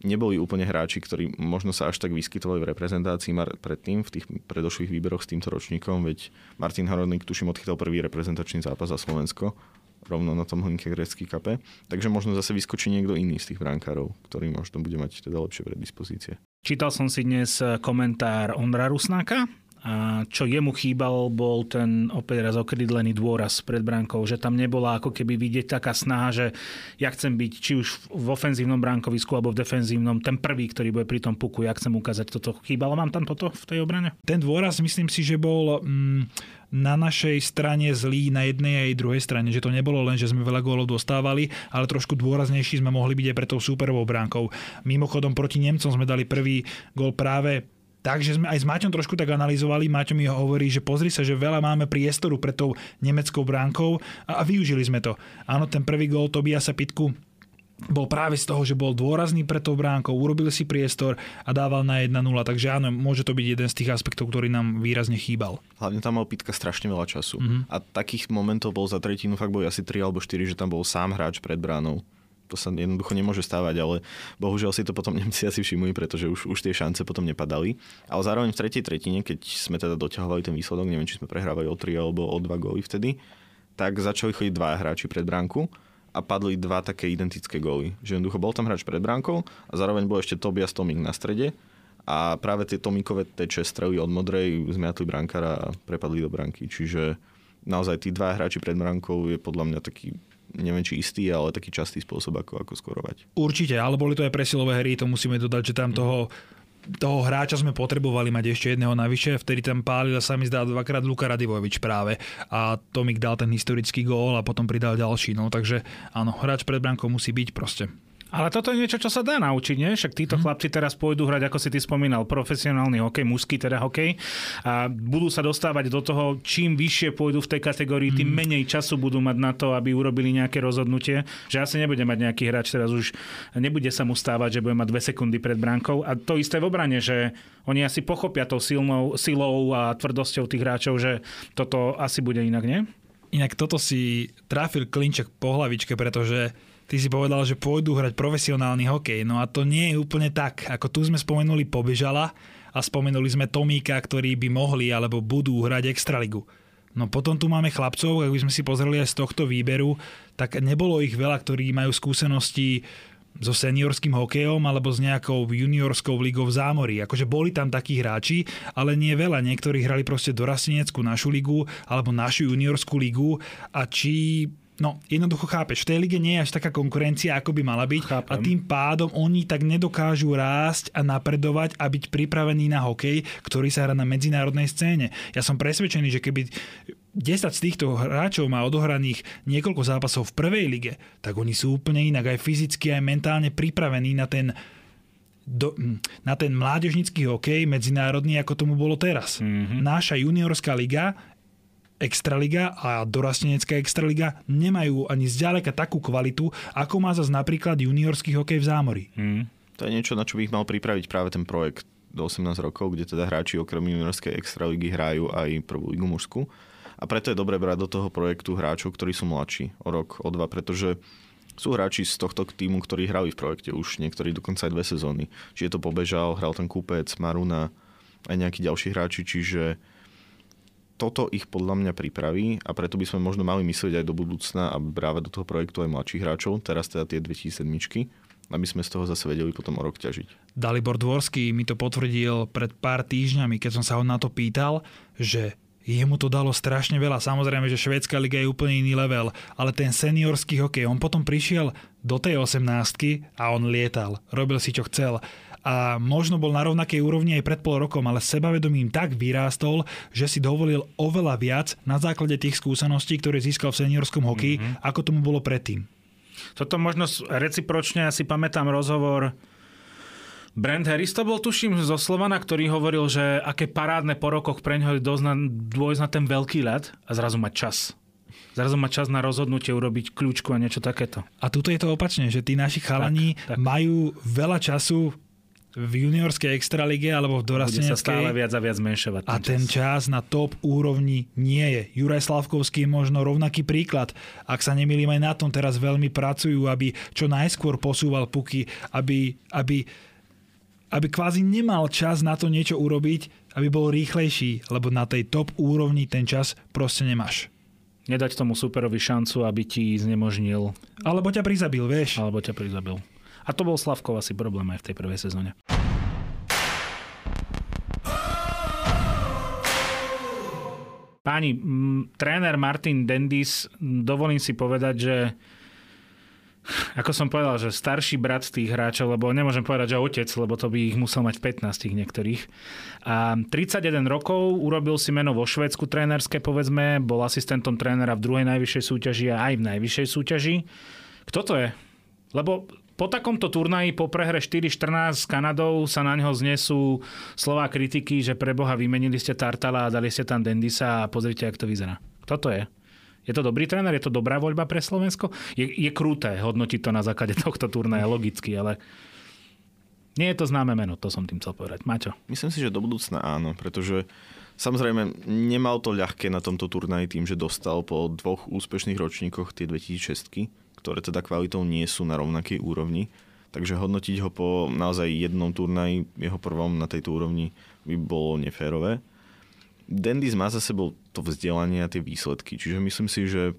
neboli úplne hráči, ktorí možno sa až tak vyskytovali v reprezentácii predtým, v tých predošlých výberoch s týmto ročníkom, veď Martin Harodnik tuším odchytal prvý reprezentačný zápas za Slovensko, rovno na tom hlinke grecký kape. Takže možno zase vyskočí niekto iný z tých brankárov, ktorý možno bude mať teda lepšie predispozície. Čítal som si dnes komentár Ondra Rusnáka, a čo jemu chýbal, bol ten opäť raz okrydlený dôraz pred bránkou, že tam nebola ako keby vidieť taká snaha, že ja chcem byť či už v ofenzívnom bránkovisku alebo v defenzívnom, ten prvý, ktorý bude pri tom puku, ja chcem ukázať toto. Chýbalo mám tam toto v tej obrane? Ten dôraz myslím si, že bol mm, na našej strane zlý na jednej aj druhej strane, že to nebolo len, že sme veľa gólov dostávali, ale trošku dôraznejší sme mohli byť aj pre tou súperovou bránkou. Mimochodom proti Nemcom sme dali prvý gól práve Takže sme aj s Maťom trošku tak analyzovali. Maťo mi hovorí, že pozri sa, že veľa máme priestoru pre tou nemeckou bránkou a, a využili sme to. Áno, ten prvý gól Tobiasa Pitku bol práve z toho, že bol dôrazný pre tou bránkou, urobil si priestor a dával na 1-0, takže áno, môže to byť jeden z tých aspektov, ktorý nám výrazne chýbal. Hlavne tam mal Pitka strašne veľa času mm-hmm. a takých momentov bol za tretinu fakt boli asi 3 alebo 4, že tam bol sám hráč pred bránou to sa jednoducho nemôže stávať, ale bohužiaľ si to potom Nemci asi všimli, pretože už, už tie šance potom nepadali. Ale zároveň v tretej tretine, keď sme teda doťahovali ten výsledok, neviem, či sme prehrávali o 3 alebo o 2 góly vtedy, tak začali chodiť dva hráči pred bránku a padli dva také identické góly. Že jednoducho bol tam hráč pred bránkou a zároveň bol ešte Tobias Tomik na strede a práve tie Tomikové teče strely od modrej zmiatli brankára a prepadli do branky. Čiže naozaj tí dva hráči pred bránkou je podľa mňa taký neviem či istý, ale taký častý spôsob, ako, ako skorovať. Určite, ale boli to aj presilové hry, to musíme dodať, že tam toho toho hráča sme potrebovali mať ešte jedného navyše, vtedy tam pálil a sa mi zdá dvakrát Luka Radivovič práve a Tomik dal ten historický gól a potom pridal ďalší, no takže áno, hráč pred bránkou musí byť proste. Ale toto je niečo, čo sa dá naučiť, nie? Však títo hmm. chlapci teraz pôjdu hrať, ako si ty spomínal, profesionálny hokej, mužský teda hokej a budú sa dostávať do toho, čím vyššie pôjdu v tej kategórii, tým hmm. menej času budú mať na to, aby urobili nejaké rozhodnutie. Že asi nebude mať nejaký hráč teraz už, nebude sa mu stávať, že bude mať dve sekundy pred bránkou. A to isté v obrane, že oni asi pochopia tou silnou, silou a tvrdosťou tých hráčov, že toto asi bude inak, nie? Inak toto si trafil klinček po hlavičke, pretože ty si povedal, že pôjdu hrať profesionálny hokej. No a to nie je úplne tak. Ako tu sme spomenuli Pobežala a spomenuli sme Tomíka, ktorí by mohli alebo budú hrať Extraligu. No potom tu máme chlapcov, ak by sme si pozreli aj z tohto výberu, tak nebolo ich veľa, ktorí majú skúsenosti so seniorským hokejom alebo s nejakou juniorskou ligou v zámorí. Akože boli tam takí hráči, ale nie veľa. Niektorí hrali proste dorasteneckú našu ligu alebo našu juniorskú ligu a či No, jednoducho chápeš, v tej lige nie je až taká konkurencia, ako by mala byť Chápem. a tým pádom oni tak nedokážu rásť a napredovať a byť pripravení na hokej, ktorý sa hrá na medzinárodnej scéne. Ja som presvedčený, že keby 10 z týchto hráčov má odohraných niekoľko zápasov v prvej lige, tak oni sú úplne inak aj fyzicky, aj mentálne pripravení na ten do, na ten mládežnický hokej medzinárodný, ako tomu bolo teraz. Mm-hmm. Náša juniorská liga Extraliga a dorastenecká Extraliga nemajú ani zďaleka takú kvalitu, ako má zase napríklad juniorský hokej v zámori. Hmm. To je niečo, na čo by ich mal pripraviť práve ten projekt do 18 rokov, kde teda hráči okrem juniorskej Extraligy hrajú aj prvú ligu mužskú. A preto je dobré brať do toho projektu hráčov, ktorí sú mladší, o rok, o dva, pretože sú hráči z tohto týmu, ktorí hrali v projekte už niektorí dokonca aj dve sezóny. Čiže to pobežal, hral ten Kúpec, Maruna, aj nejakí ďalší hráči, čiže toto ich podľa mňa pripraví a preto by sme možno mali myslieť aj do budúcna a brávať do toho projektu aj mladších hráčov, teraz teda tie 2007 aby sme z toho zase vedeli potom o rok ťažiť. Dalibor Dvorský mi to potvrdil pred pár týždňami, keď som sa ho na to pýtal, že jemu to dalo strašne veľa. Samozrejme, že švédska liga je úplne iný level, ale ten seniorský hokej, on potom prišiel do tej 18 a on lietal, robil si čo chcel a možno bol na rovnakej úrovni aj pred pol rokom, ale sebavedomím tak vyrástol, že si dovolil oveľa viac na základe tých skúseností, ktoré získal v seniorskom hokeji, mm-hmm. ako tomu bolo predtým. Toto možno recipročne, ja si pamätám rozhovor Brent Harris to bol, tuším, zo Slovana, ktorý hovoril, že aké parádne po rokoch pre ňoho dôjsť na ten veľký ľad a zrazu mať čas. Zrazu mať čas na rozhodnutie urobiť kľúčku a niečo takéto. A tuto je to opačne, že tí naši chalani tak, tak. majú veľa času v juniorskej extralige alebo v dorasteneckej. Bude sa stále viac a viac zmenšovať. Ten a ten čas. čas na top úrovni nie je. Juraj Slavkovský je možno rovnaký príklad. Ak sa nemýlim, aj na tom teraz veľmi pracujú, aby čo najskôr posúval puky, aby, aby, aby kvázi nemal čas na to niečo urobiť, aby bol rýchlejší, lebo na tej top úrovni ten čas proste nemáš. Nedať tomu superovi šancu, aby ti znemožnil. Alebo ťa prizabil, vieš. Alebo ťa prizabil. A to bol Slavkov asi problém aj v tej prvej sezóne. Páni, m, tréner Martin Dendis, dovolím si povedať, že ako som povedal, že starší brat tých hráčov, lebo nemôžem povedať, že otec, lebo to by ich musel mať 15 niektorých. A 31 rokov urobil si meno vo Švedsku trénerské, povedzme, bol asistentom trénera v druhej najvyššej súťaži a aj v najvyššej súťaži. Kto to je? Lebo po takomto turnaji, po prehre 4-14 s Kanadou sa na neho znesú slová kritiky, že pre Boha vymenili ste Tartala a dali ste tam Dendisa a pozrite, jak to vyzerá. Kto to je? Je to dobrý tréner? Je to dobrá voľba pre Slovensko? Je, je krúté hodnotiť to na základe tohto turnaja, logicky, ale nie je to známe meno, to som tým chcel povedať. Maťo? Myslím si, že do budúcna áno, pretože samozrejme nemal to ľahké na tomto turnaji tým, že dostal po dvoch úspešných ročníkoch tie 2006 ktoré teda kvalitou nie sú na rovnakej úrovni. Takže hodnotiť ho po naozaj jednom turnaji, jeho prvom na tejto úrovni, by bolo neférové. Dendis má za sebou to vzdelanie a tie výsledky, čiže myslím si, že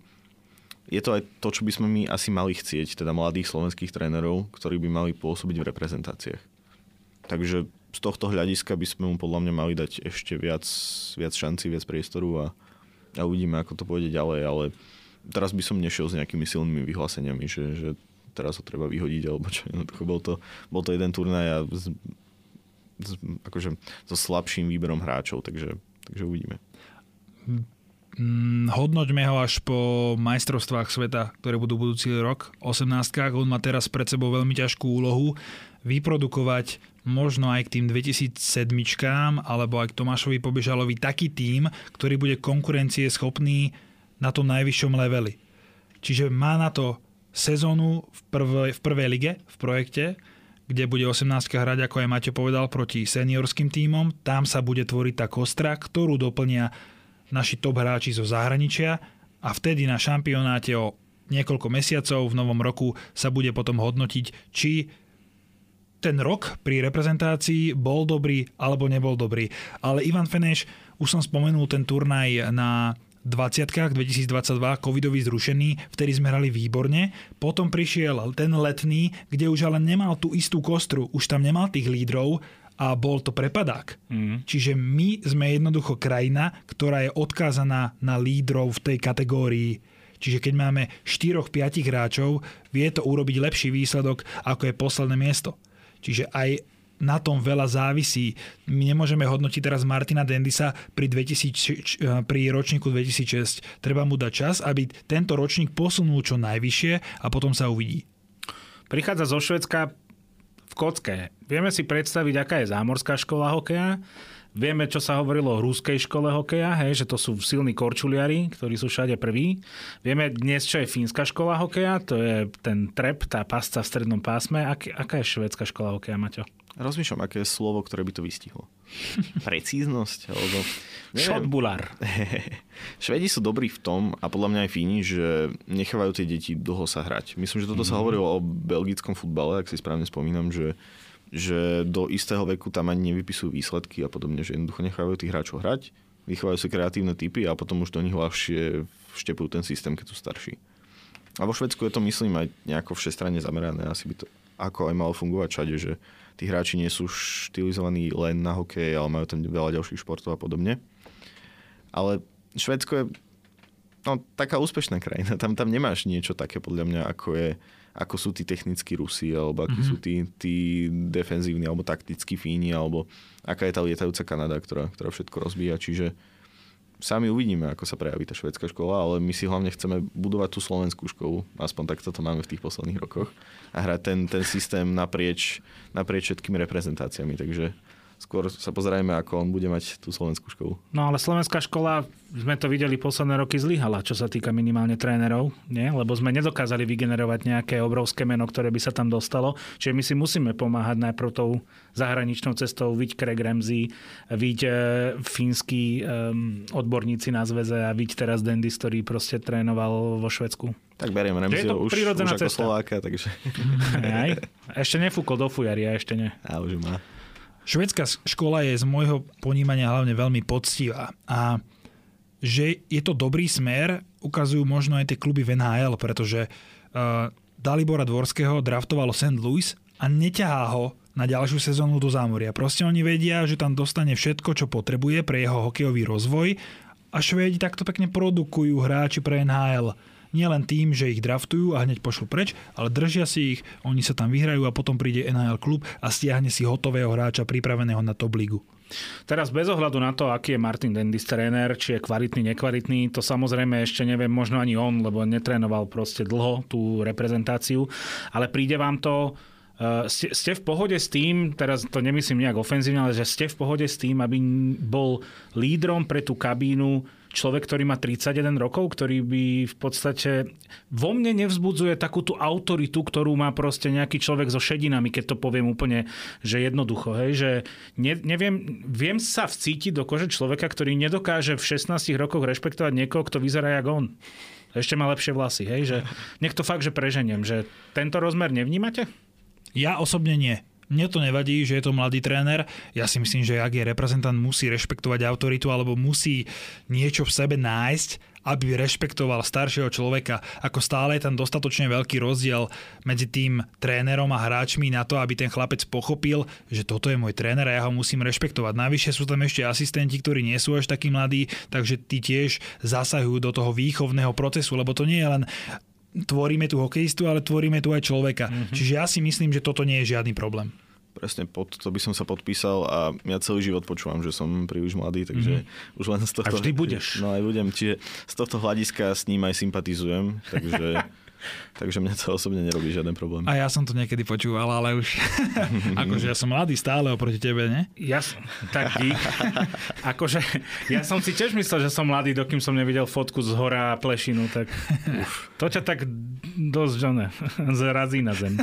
je to aj to, čo by sme my asi mali chcieť, teda mladých slovenských trénerov, ktorí by mali pôsobiť v reprezentáciách. Takže z tohto hľadiska by sme mu podľa mňa mali dať ešte viac, viac šanci, viac priestoru a, a uvidíme, ako to pôjde ďalej, ale teraz by som nešiel s nejakými silnými vyhláseniami, že, že teraz ho treba vyhodiť, alebo čo. Jednoducho bol to, bol to jeden turnaj a s, s, akože so slabším výberom hráčov, takže, takže uvidíme. Mm, hodnoťme ho až po majstrovstvách sveta, ktoré budú budúci rok, 18 On má teraz pred sebou veľmi ťažkú úlohu vyprodukovať možno aj k tým 2007 alebo aj k Tomášovi Pobežalovi taký tím, ktorý bude konkurencie schopný na tom najvyššom leveli. Čiže má na to sezónu v prvej, v prvej lige, v projekte, kde bude 18 hrať, ako aj Maťo povedal, proti seniorským tímom. Tam sa bude tvoriť tá kostra, ktorú doplnia naši top hráči zo zahraničia a vtedy na šampionáte o niekoľko mesiacov v novom roku sa bude potom hodnotiť, či ten rok pri reprezentácii bol dobrý alebo nebol dobrý. Ale Ivan Feneš, už som spomenul ten turnaj na 20 2022, covidový zrušený, vtedy sme hrali výborne. Potom prišiel ten letný, kde už ale nemal tú istú kostru, už tam nemal tých lídrov a bol to prepadák. Mm. Čiže my sme jednoducho krajina, ktorá je odkázaná na lídrov v tej kategórii Čiže keď máme 4-5 hráčov, vie to urobiť lepší výsledok, ako je posledné miesto. Čiže aj na tom veľa závisí. My nemôžeme hodnotiť teraz Martina Dendisa pri, 2000, pri ročníku 2006. Treba mu dať čas, aby tento ročník posunul čo najvyššie a potom sa uvidí. Prichádza zo Švedska v kocke. Vieme si predstaviť, aká je zámorská škola hokeja Vieme, čo sa hovorilo o rúskej škole hokeja, hej, že to sú silní korčuliari, ktorí sú všade prví. Vieme dnes, čo je fínska škola hokeja, to je ten trep, tá pasca v strednom pásme. Ak, aká je švedská škola hokeja, Maťo? Rozmýšľam, aké je slovo, ktoré by to vystihlo. Precíznosť? Alebo... Šotbular. Švedi sú dobrí v tom, a podľa mňa aj Fíni, že nechávajú tie deti dlho sa hrať. Myslím, že toto mm. sa mhm. hovorilo o belgickom futbale, ak si správne spomínam, že že do istého veku tam ani nevypisujú výsledky a podobne, že jednoducho nechávajú tých hráčov hrať, vychovajú si kreatívne typy a potom už do nich ľahšie vštepujú ten systém, keď sú starší. A vo Švedsku je to, myslím, aj nejako všestranne zamerané. Asi by to ako aj malo fungovať všade, že tí hráči nie sú štilizovaní len na hokej, ale majú tam veľa ďalších športov a podobne. Ale Švedsko je no, taká úspešná krajina. Tam, tam nemáš niečo také, podľa mňa, ako je ako sú tí technickí Rusi, alebo akí mm-hmm. sú tí, tí defenzívni, alebo taktickí Fíni, alebo aká je tá lietajúca Kanada, ktorá, ktorá všetko rozbíja. Čiže sami uvidíme, ako sa prejaví tá švedská škola, ale my si hlavne chceme budovať tú slovenskú školu, aspoň takto to máme v tých posledných rokoch, a hrať ten, ten systém naprieč, naprieč všetkými reprezentáciami. Takže skôr sa pozerajme, ako on bude mať tú slovenskú školu. No ale slovenská škola, sme to videli posledné roky, zlyhala, čo sa týka minimálne trénerov, nie? lebo sme nedokázali vygenerovať nejaké obrovské meno, ktoré by sa tam dostalo. Čiže my si musíme pomáhať najprv tou zahraničnou cestou, viď Craig Ramsey, viď e, fínsky e, odborníci na zväze a viď teraz Dendis, ktorý proste trénoval vo Švedsku. Tak beriem Remziho už, už ako cesta. Slováka, takže... Aj, ešte nefúkol do fujaria, ešte nie. A už má. Švedská škola je z môjho ponímania hlavne veľmi poctivá a že je to dobrý smer, ukazujú možno aj tie kluby v NHL, pretože uh, Dalibora Dvorského draftovalo St. Louis a neťahá ho na ďalšiu sezónu do zámoria. Proste oni vedia, že tam dostane všetko, čo potrebuje pre jeho hokejový rozvoj a Švédi takto pekne produkujú hráči pre NHL nielen tým, že ich draftujú a hneď pošlu preč, ale držia si ich, oni sa tam vyhrajú a potom príde NHL klub a stiahne si hotového hráča pripraveného na top ligu. Teraz bez ohľadu na to, aký je Martin Dendis tréner, či je kvalitný, nekvalitný, to samozrejme ešte neviem, možno ani on, lebo netrénoval proste dlho tú reprezentáciu, ale príde vám to, uh, ste, ste v pohode s tým, teraz to nemyslím nejak ofenzívne, ale že ste v pohode s tým, aby bol lídrom pre tú kabínu človek, ktorý má 31 rokov, ktorý by v podstate vo mne nevzbudzuje takú tú autoritu, ktorú má proste nejaký človek so šedinami, keď to poviem úplne, že jednoducho, hej, že ne, neviem, viem sa vcítiť do kože človeka, ktorý nedokáže v 16 rokoch rešpektovať niekoho, kto vyzerá jak on. Ešte má lepšie vlasy, hej, že niekto fakt, že preženiem, že tento rozmer nevnímate? Ja osobne nie. Mne to nevadí, že je to mladý tréner. Ja si myslím, že ak je reprezentant, musí rešpektovať autoritu alebo musí niečo v sebe nájsť, aby rešpektoval staršieho človeka. Ako stále je tam dostatočne veľký rozdiel medzi tým trénerom a hráčmi na to, aby ten chlapec pochopil, že toto je môj tréner a ja ho musím rešpektovať. Navyše sú tam ešte asistenti, ktorí nie sú až takí mladí, takže tí tiež zasahujú do toho výchovného procesu, lebo to nie je len tvoríme tu hokejistu, ale tvoríme tu aj človeka. Mm-hmm. Čiže ja si myslím, že toto nie je žiadny problém. Presne pod to by som sa podpísal a ja celý život počúvam, že som príliš mladý, takže mm-hmm. už len z tohto... A vždy budeš. No aj budem, čiže z tohto hľadiska s ním aj sympatizujem, takže... Takže mňa to osobne nerobí žiaden problém. A ja som to niekedy počúval, ale už akože ja som mladý stále oproti tebe, ne? Ja som, tak dík. akože ja som si tiež myslel, že som mladý, dokým som nevidel fotku z hora a plešinu, tak uf, to ťa tak dosť, že ne, zrazí na zem.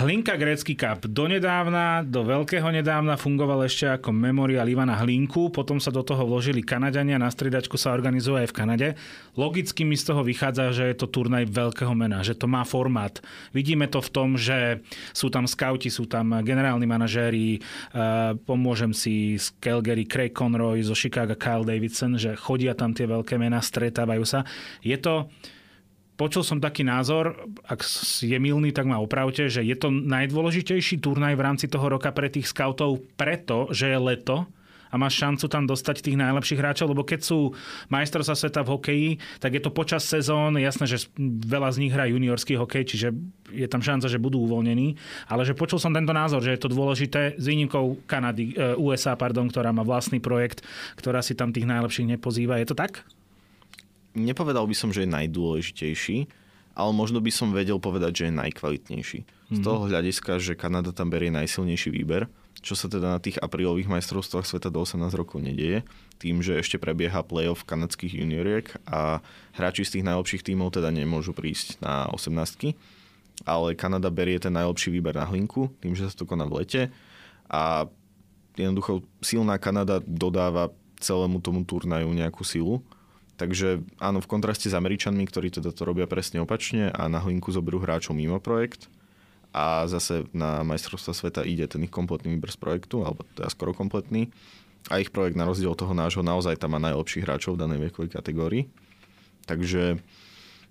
Hlinka Grécky Cup. Donedávna, do veľkého nedávna fungoval ešte ako memorial Ivana Hlinku, potom sa do toho vložili Kanadania, na striedačku sa organizuje aj v Kanade. Logicky mi z toho vychádza, že je to turnaj veľkého mena, že to má formát. Vidíme to v tom, že sú tam skauti, sú tam generálni manažéri, uh, pomôžem si z Calgary Craig Conroy, zo Chicago Kyle Davidson, že chodia tam tie veľké mená, stretávajú sa. Je to počul som taký názor, ak je milný, tak ma opravte, že je to najdôležitejší turnaj v rámci toho roka pre tých scoutov preto, že je leto a máš šancu tam dostať tých najlepších hráčov, lebo keď sú majstrovstvá sveta v hokeji, tak je to počas sezón, jasné, že veľa z nich hrá juniorský hokej, čiže je tam šanca, že budú uvoľnení, ale že počul som tento názor, že je to dôležité s výnimkou Kanady, e, USA, pardon, ktorá má vlastný projekt, ktorá si tam tých najlepších nepozýva. Je to tak? Nepovedal by som, že je najdôležitejší, ale možno by som vedel povedať, že je najkvalitnejší. Mm-hmm. Z mhm. toho hľadiska, že Kanada tam berie najsilnejší výber, čo sa teda na tých aprílových majstrovstvách sveta do 18 rokov nedieje, tým, že ešte prebieha playoff kanadských junioriek a hráči z tých najlepších tímov teda nemôžu prísť na 18 ale Kanada berie ten najlepší výber na hlinku, tým, že sa to koná v lete a jednoducho silná Kanada dodáva celému tomu turnaju nejakú silu Takže áno, v kontraste s Američanmi, ktorí teda to robia presne opačne a na hlinku zoberú hráčov mimo projekt a zase na majstrovstva sveta ide ten ich kompletný výber z projektu, alebo teda skoro kompletný a ich projekt na rozdiel od toho nášho naozaj tam má najlepších hráčov v danej vekovej kategórii. Takže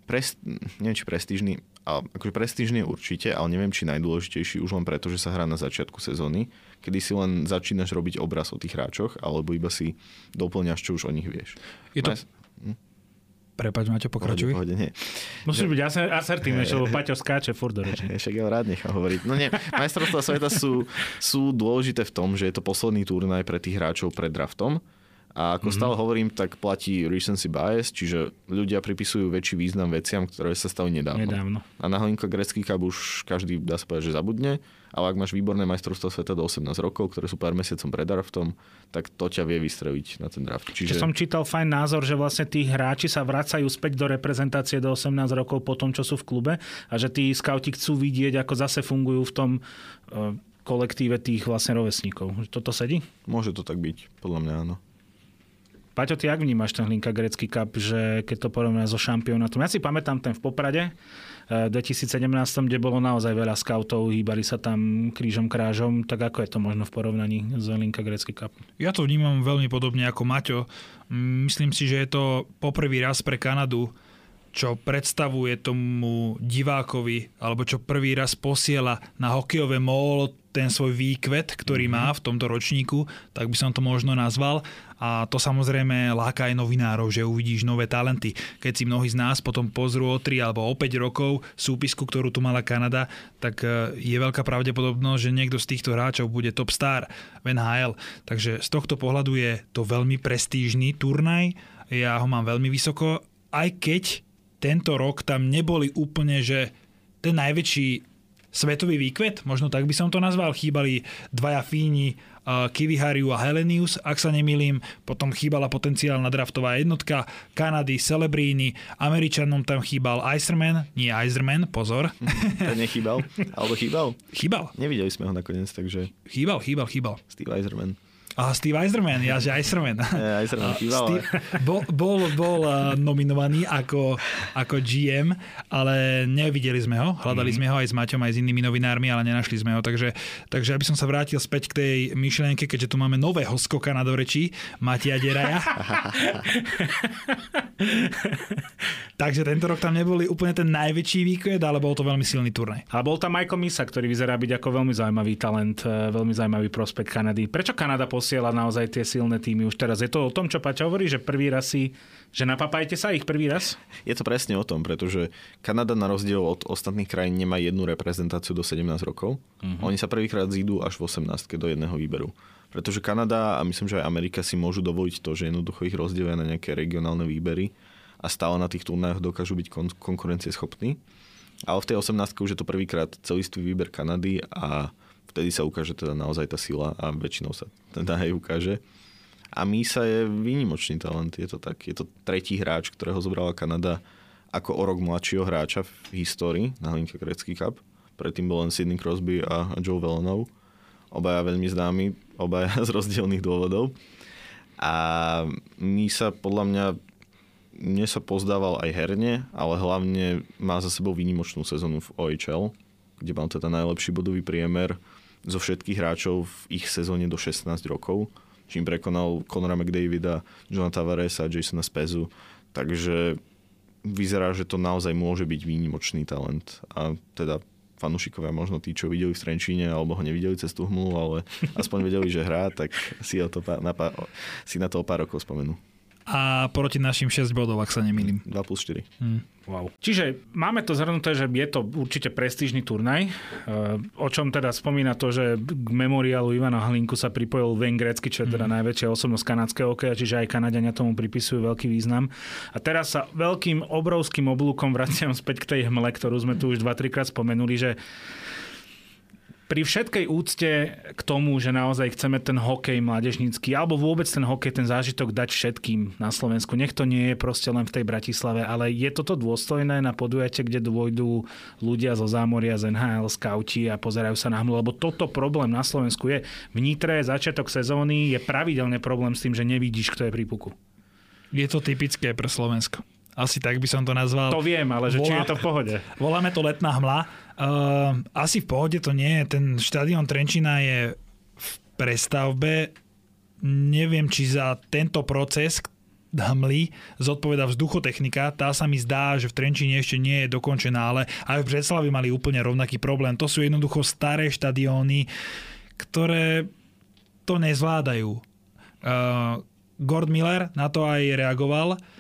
prest, neviem, či prestížny, ale akože prestížny určite, ale neviem, či najdôležitejší už len preto, že sa hrá na začiatku sezóny, kedy si len začínaš robiť obraz o tých hráčoch, alebo iba si doplňaš, čo už o nich vieš. Je to, Prepač, Maťo, pokračuj. Pohode, nie. Musíš byť asertívne, lebo Paťo skáče furt do reči. Však ja rád nechám hovoriť. No nie, majstrovstvá sveta sú, sú dôležité v tom, že je to posledný turnaj pre tých hráčov pred draftom. A ako mm-hmm. stále hovorím, tak platí recency bias, čiže ľudia pripisujú väčší význam veciam, ktoré sa stali nedávno. nedávno. A na Hlinka grecký kab už každý dá sa povedať, že zabudne ale ak máš výborné majstrovstvo sveta do 18 rokov, ktoré sú pár mesiacom pred draftom, tak to ťa vie vystreliť na ten draft. Čiže... Čiže som čítal fajn názor, že vlastne tí hráči sa vracajú späť do reprezentácie do 18 rokov po tom, čo sú v klube a že tí scouti chcú vidieť, ako zase fungujú v tom uh, kolektíve tých vlastne rovesníkov. Toto sedí? Môže to tak byť, podľa mňa áno. Paťo, ty jak vnímaš ten Hlinka grecký cup, že keď to porovnáme so šampionátom? Ja si pamätám ten v Poprade, 2017, kde bolo naozaj veľa scoutov, hýbali sa tam krížom krážom, tak ako je to možno v porovnaní s Linka Grecký Cup? Ja to vnímam veľmi podobne ako Maťo. Myslím si, že je to poprvý raz pre Kanadu, čo predstavuje tomu divákovi, alebo čo prvý raz posiela na hokejové molo ten svoj výkvet, ktorý mm-hmm. má v tomto ročníku, tak by som to možno nazval. A to samozrejme láka aj novinárov, že uvidíš nové talenty. Keď si mnohí z nás potom pozrú o 3 alebo o 5 rokov súpisku, ktorú tu mala Kanada, tak e, je veľká pravdepodobnosť, že niekto z týchto hráčov bude top star v NHL. Takže z tohto pohľadu je to veľmi prestížny turnaj. Ja ho mám veľmi vysoko, aj keď tento rok tam neboli úplne, že ten najväčší svetový výkvet, možno tak by som to nazval. Chýbali dvaja Fíni, Kivihariu a Helenius, ak sa nemýlim. Potom chýbala potenciálna draftová jednotka Kanady, Celebrini, Američanom tam chýbal Icerman, nie Icerman, pozor. To nechýbal? Alebo chýbal? Chýbal. Nevideli sme ho nakoniec, takže... Chýbal, chýbal, chýbal. Steve Iserman. A Steve Eiserman, ja, že Eiserman. Eiserman Steve, bol, bol, bol nominovaný ako, ako GM, ale nevideli sme ho. Hľadali mm. sme ho aj s Maťom, aj s inými novinármi, ale nenašli sme ho. Takže, takže aby som sa vrátil späť k tej myšlienke, keďže tu máme nového skoka na dorečí, Matia Deraja. takže tento rok tam neboli úplne ten najväčší výkvet, ale bol to veľmi silný turnaj. A bol tam Majko Misa, ktorý vyzerá byť ako veľmi zaujímavý talent, e, veľmi zaujímavý prospekt Kanady. Prečo Kanada pos- posiela naozaj tie silné týmy už teraz. Je to o tom, čo Paťa hovorí, že prvý raz si, že napapajte sa ich prvý raz? Je to presne o tom, pretože Kanada na rozdiel od ostatných krajín nemá jednu reprezentáciu do 17 rokov. Uh-huh. Oni sa prvýkrát zídu až v 18 do jedného výberu. Pretože Kanada a myslím, že aj Amerika si môžu dovoliť to, že jednoducho ich rozdelia na nejaké regionálne výbery a stále na tých turnajoch dokážu byť kon- konkurencieschopní. Ale v tej 18 už je to prvýkrát celistvý výber Kanady a vtedy sa ukáže teda naozaj tá sila a väčšinou sa teda aj ukáže. A Misa je výnimočný talent, je to tak. Je to tretí hráč, ktorého zobrala Kanada ako o rok mladšieho hráča v histórii na Hlinke Grecký Cup. predtým bol len Sidney Crosby a Joe Velanov. Obaja veľmi známi, obaja z rozdielných dôvodov. A my sa podľa mňa mne sa pozdával aj herne, ale hlavne má za sebou výnimočnú sezónu v OHL, kde mal teda najlepší bodový priemer zo všetkých hráčov v ich sezóne do 16 rokov, čím prekonal Conora McDavida, Johna Tavaresa Jasona Spezu. Takže vyzerá, že to naozaj môže byť výnimočný talent. A teda fanúšikovia, možno tí, čo videli v Trenčíne alebo ho nevideli cez tú hmlu, ale aspoň vedeli, že hrá, tak si, to, na, si na to o pár rokov spomenú a proti našim 6 bodov, ak sa nemýlim. 2 plus 4. Hmm. Wow. Čiže máme to zhrnuté, že je to určite prestížny turnaj, e, o čom teda spomína to, že k memoriálu Ivana Hlinku sa pripojil Wayne Gretzky, čo je teda mm. najväčšia osobnosť kanadského okeja, čiže aj Kanadiania tomu pripisujú veľký význam. A teraz sa veľkým, obrovským oblúkom vraciam späť k tej hmle, ktorú sme tu už 2-3 krát spomenuli, že pri všetkej úcte k tomu, že naozaj chceme ten hokej mládežnícky, alebo vôbec ten hokej, ten zážitok dať všetkým na Slovensku. Nech to nie je proste len v tej Bratislave, ale je toto dôstojné na podujatie, kde dôjdu ľudia zo zámoria, z NHL, skauti a pozerajú sa na hmlu, lebo toto problém na Slovensku je. V Nitre začiatok sezóny je pravidelne problém s tým, že nevidíš, kto je pri puku. Je to typické pre Slovensko. Asi tak by som to nazval. To viem, ale že Volá... či je to v pohode. Voláme to letná hmla. Uh, asi v pohode to nie je. Ten štadión Trenčina je v prestavbe. Neviem, či za tento proces hmly zodpoveda vzduchotechnika. Tá sa mi zdá, že v Trenčine ešte nie je dokončená, ale aj v Břeclavi mali úplne rovnaký problém. To sú jednoducho staré štadióny, ktoré to nezvládajú. Uh, Gord Miller na to aj reagoval Ehm,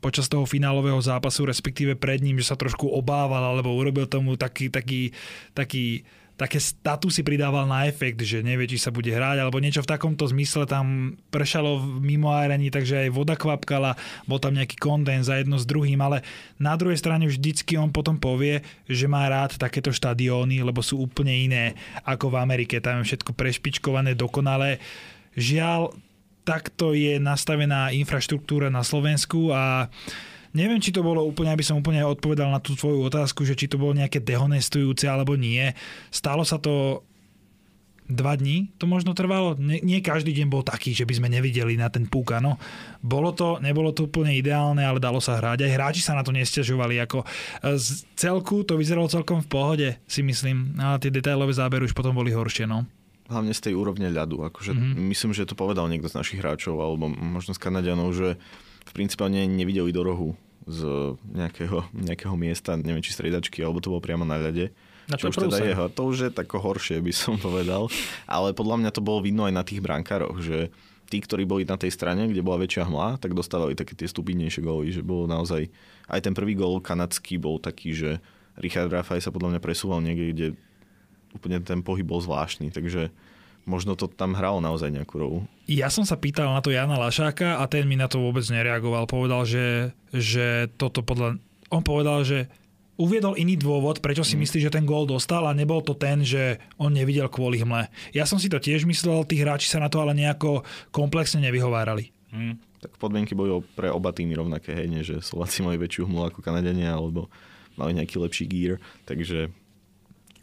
počas toho finálového zápasu, respektíve pred ním, že sa trošku obával alebo urobil tomu taký, taký, taký také statusy pridával na efekt, že nevie, či sa bude hrať, alebo niečo v takomto zmysle tam pršalo mimo aerení, takže aj voda kvapkala, bol tam nejaký kondens za jedno s druhým, ale na druhej strane vždycky on potom povie, že má rád takéto štadióny, lebo sú úplne iné ako v Amerike, tam je všetko prešpičkované, dokonalé. Žiaľ, takto je nastavená infraštruktúra na Slovensku a neviem, či to bolo úplne, aby som úplne odpovedal na tú tvoju otázku, že či to bolo nejaké dehonestujúce alebo nie. Stalo sa to dva dní to možno trvalo. Nie, nie každý deň bol taký, že by sme nevideli na ten púk, áno. Bolo to, nebolo to úplne ideálne, ale dalo sa hrať. Aj hráči sa na to nestiažovali. Ako z celku to vyzeralo celkom v pohode, si myslím. Ale tie detailové zábery už potom boli horšie, no hlavne z tej úrovne ľadu. Akože mm-hmm. Myslím, že to povedal niekto z našich hráčov, alebo možno z Kanadianov, že v princípe ne, nevideli do rohu z nejakého, nejakého miesta, neviem či striedačky, alebo to bolo priamo na ľade. Na čo už teda je, to už je tako horšie, by som povedal. Ale podľa mňa to bolo vidno aj na tých brankároch, že tí, ktorí boli na tej strane, kde bola väčšia hmla, tak dostávali také tie stupidnejšie góly, že bolo naozaj... Aj ten prvý gól kanadský bol taký, že Richard Rafaj sa podľa mňa presúval niekde, kde úplne ten pohyb bol zvláštny, takže možno to tam hralo naozaj nejakú rolu. Ja som sa pýtal na to Jana Lašáka a ten mi na to vôbec nereagoval. Povedal, že, že toto podľa... On povedal, že uviedol iný dôvod, prečo si mm. myslí, že ten gól dostal a nebol to ten, že on nevidel kvôli hmle. Ja som si to tiež myslel, tí hráči sa na to ale nejako komplexne nevyhovárali. Mm. Tak podmienky boli pre oba týmy rovnaké, hej, nie, že Slováci mali väčšiu hmlu ako Kanadenia, alebo mali nejaký lepší gear, takže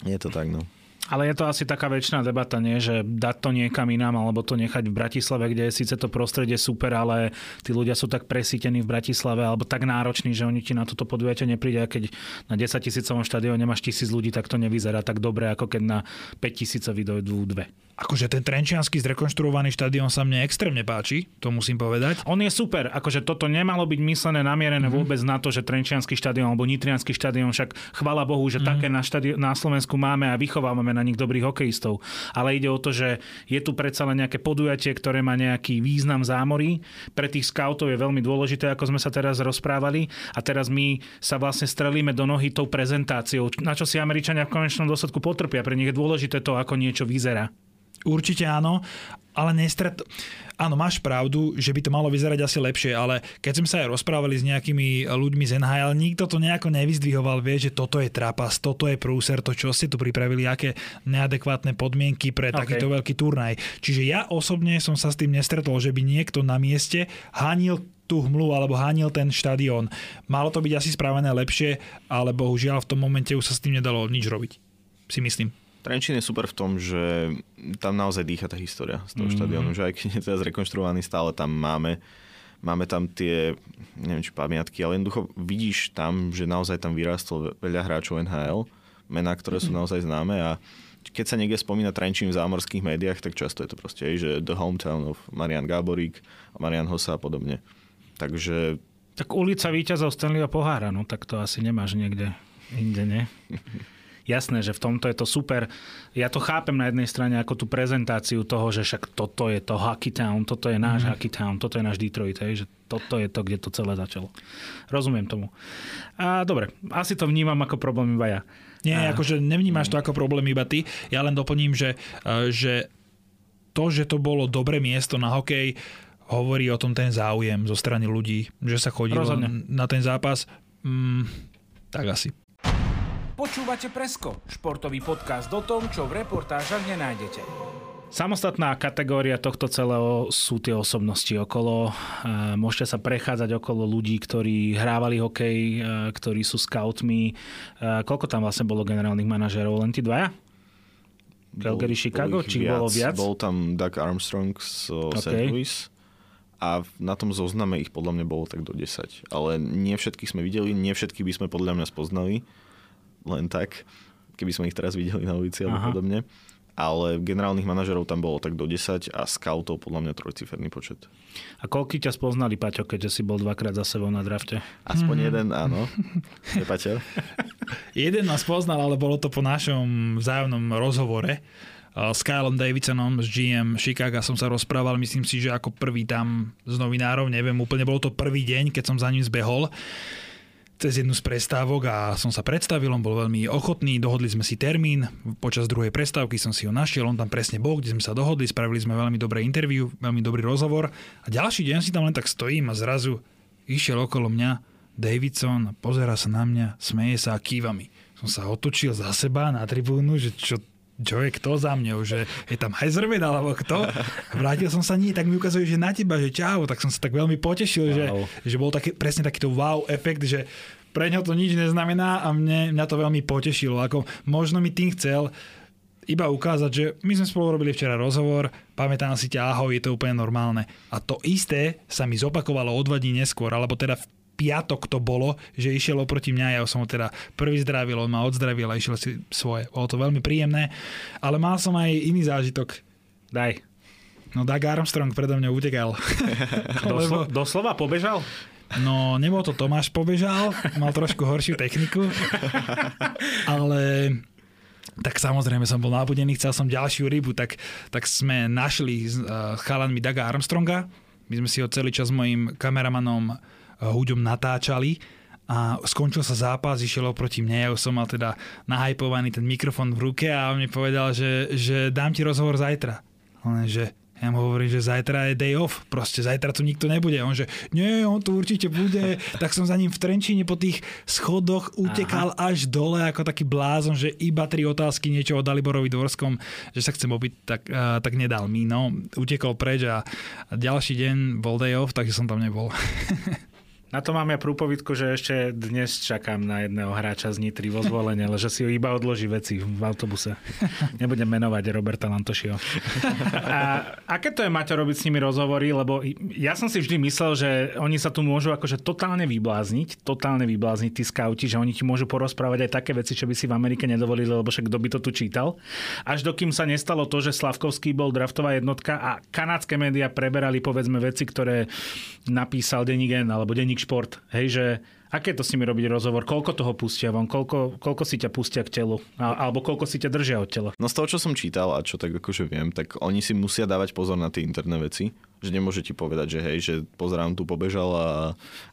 je to tak, no. Ale je to asi taká väčšiná debata, nie? že dať to niekam inám, alebo to nechať v Bratislave, kde je síce to prostredie super, ale tí ľudia sú tak presítení v Bratislave, alebo tak nároční, že oni ti na toto podujatie nepríde. A keď na 10 tisícovom štadióne máš tisíc ľudí, tak to nevyzerá tak dobre, ako keď na 5 tisícový dojdú dve. Akože ten trenčiansky zrekonštruovaný štadión sa mne extrémne páči, to musím povedať. On je super, akože toto nemalo byť myslené, namierené mm-hmm. vôbec na to, že trenčiansky štadión alebo nitriansky štadión, však chvala Bohu, že mm-hmm. také na, štadión, na Slovensku máme a vychovávame na nich dobrých hokejistov. Ale ide o to, že je tu predsa len nejaké podujatie, ktoré má nejaký význam zámorí. Pre tých scoutov je veľmi dôležité, ako sme sa teraz rozprávali. A teraz my sa vlastne strelíme do nohy tou prezentáciou, na čo si Američania v konečnom dôsledku potrpia. Pre nich je dôležité to, ako niečo vyzerá. Určite áno, ale nestret... Áno, máš pravdu, že by to malo vyzerať asi lepšie, ale keď sme sa aj rozprávali s nejakými ľuďmi z NHL, nikto to nejako nevyzdvihoval, vie, že toto je trapas, toto je prúser, to čo ste tu pripravili, aké neadekvátne podmienky pre okay. takýto veľký turnaj. Čiže ja osobne som sa s tým nestretol, že by niekto na mieste hanil tú hmlu alebo hánil ten štadión. Malo to byť asi spravené lepšie, ale bohužiaľ v tom momente už sa s tým nedalo nič robiť. Si myslím. Trenčín je super v tom, že tam naozaj dýcha tá história z toho mm. štadiónu, že aj keď je teraz rekonštruovaný, stále tam máme máme tam tie, neviem či pamiatky, ale jednoducho vidíš tam, že naozaj tam vyrástlo veľa hráčov NHL, mená, ktoré sú mhm. naozaj známe a keď sa niekde spomína Trenčín v zámorských médiách, tak často je to proste, že the hometown of Marian Gáborík, Marian Hossa a podobne. Takže... Tak ulica víťazov Stanleyho pohára, no tak to asi nemáš niekde inde, nie? Jasné, že v tomto je to super. Ja to chápem na jednej strane ako tú prezentáciu toho, že však toto je to Hockey Town, toto je náš mm. Hockey Town, toto je náš Detroit, hej, že toto je to, kde to celé začalo. Rozumiem tomu. A dobre, asi to vnímam ako problém iba ja. Nie, a... akože nevnímaš to ako problém iba ty. Ja len doplním, že, e, že to, že to bolo dobré miesto na hokej, hovorí o tom ten záujem zo strany ľudí, že sa chodilo Rozhodne. na ten zápas. Mm, tak asi. Počúvate Presko, športový podcast o tom, čo v reportážach nenájdete. Samostatná kategória tohto celého sú tie osobnosti okolo. Môžete sa prechádzať okolo ľudí, ktorí hrávali hokej, ktorí sú scoutmi. Koľko tam vlastne bolo generálnych manažerov? Len tí dvaja? Calgary, Chicago? Či viac. bolo viac? Bol tam Doug Armstrong z okay. St. Louis a na tom zozname ich podľa mňa bolo tak do 10. Ale nie všetkých sme videli, nie všetkých by sme podľa mňa spoznali len tak, keby sme ich teraz videli na ulici alebo podobne. Ale generálnych manažerov tam bolo tak do 10 a scoutov podľa mňa trojciferný počet. A koľko ťa spoznali, Paťo, keďže si bol dvakrát za sebou na drafte? Aspoň mm-hmm. jeden, áno. Je Paťo? jeden ma spoznal, ale bolo to po našom vzájomnom rozhovore s Kylom Davidsonom z GM Chicago som sa rozprával, myslím si, že ako prvý tam z novinárov, neviem, úplne bol to prvý deň, keď som za ním zbehol cez jednu z prestávok a som sa predstavil, on bol veľmi ochotný, dohodli sme si termín, počas druhej prestávky som si ho našiel, on tam presne bol, kde sme sa dohodli, spravili sme veľmi dobré interview, veľmi dobrý rozhovor a ďalší deň si tam len tak stojím a zrazu išiel okolo mňa Davidson, pozera sa na mňa, smeje sa a kýva mi. Som sa otočil za seba na tribúnu, že čo čo je kto za mňou, že je tam Hezerved alebo kto. Vrátil som sa nie, tak mi ukazuje, že na teba, že čau, tak som sa tak veľmi potešil, wow. že, že bol taký, presne takýto wow efekt, že pre ňo to nič neznamená a mne, mňa to veľmi potešilo. Ako možno mi tým chcel iba ukázať, že my sme spolu robili včera rozhovor, pamätám si ťa, ahoj, je to úplne normálne. A to isté sa mi zopakovalo o dva dní neskôr, alebo teda piatok to bolo, že išiel oproti mňa, ja som ho teda prvý zdravil, on ma odzdravil a išiel si svoje. Bolo to veľmi príjemné, ale mal som aj iný zážitok. Daj. No Doug Armstrong predo mňa utekal. Doslo- doslova pobežal? No, nebol to Tomáš pobežal, mal trošku horšiu techniku, ale tak samozrejme som bol nábudený, chcel som ďalšiu rybu, tak, tak sme našli s uh, chalanmi Daga Armstronga. My sme si ho celý čas s mojim kameramanom Huďom natáčali a skončil sa zápas, išiel oproti mne, ja už som mal teda nahajpovaný ten mikrofon v ruke a on mi povedal, že, že dám ti rozhovor zajtra. On že ja mu hovorím, že zajtra je day off, proste zajtra tu nikto nebude. On že, nie, on tu určite bude. tak som za ním v Trenčíne po tých schodoch utekal Aha. až dole ako taký blázon, že iba tri otázky niečo o Daliborovi Dvorskom, že sa chcem obiť, tak, uh, tak nedal mi. No, utekol preč a, a ďalší deň bol day off, takže som tam nebol. Na to mám ja prúpovidku, že ešte dnes čakám na jedného hráča z Nitry vo zvolenie, ale že si ho iba odloží veci v autobuse. Nebudem menovať Roberta Lantošiho. A aké to je, Maťo, robiť s nimi rozhovory? Lebo ja som si vždy myslel, že oni sa tu môžu akože totálne vyblázniť, totálne vyblázniť tí skauti, že oni ti môžu porozprávať aj také veci, čo by si v Amerike nedovolili, lebo však kto by to tu čítal. Až dokým sa nestalo to, že Slavkovský bol draftová jednotka a kanadské médiá preberali povedzme veci, ktoré napísal Denigen alebo Denik denník šport, hej, že aké to s nimi robiť rozhovor, koľko toho pustia von, koľko, koľko si ťa pustia k telu, alebo koľko si ťa držia od tela. No z toho, čo som čítal a čo tak akože viem, tak oni si musia dávať pozor na tie interné veci, že nemôže ti povedať, že hej, že pozerám tu pobežal a,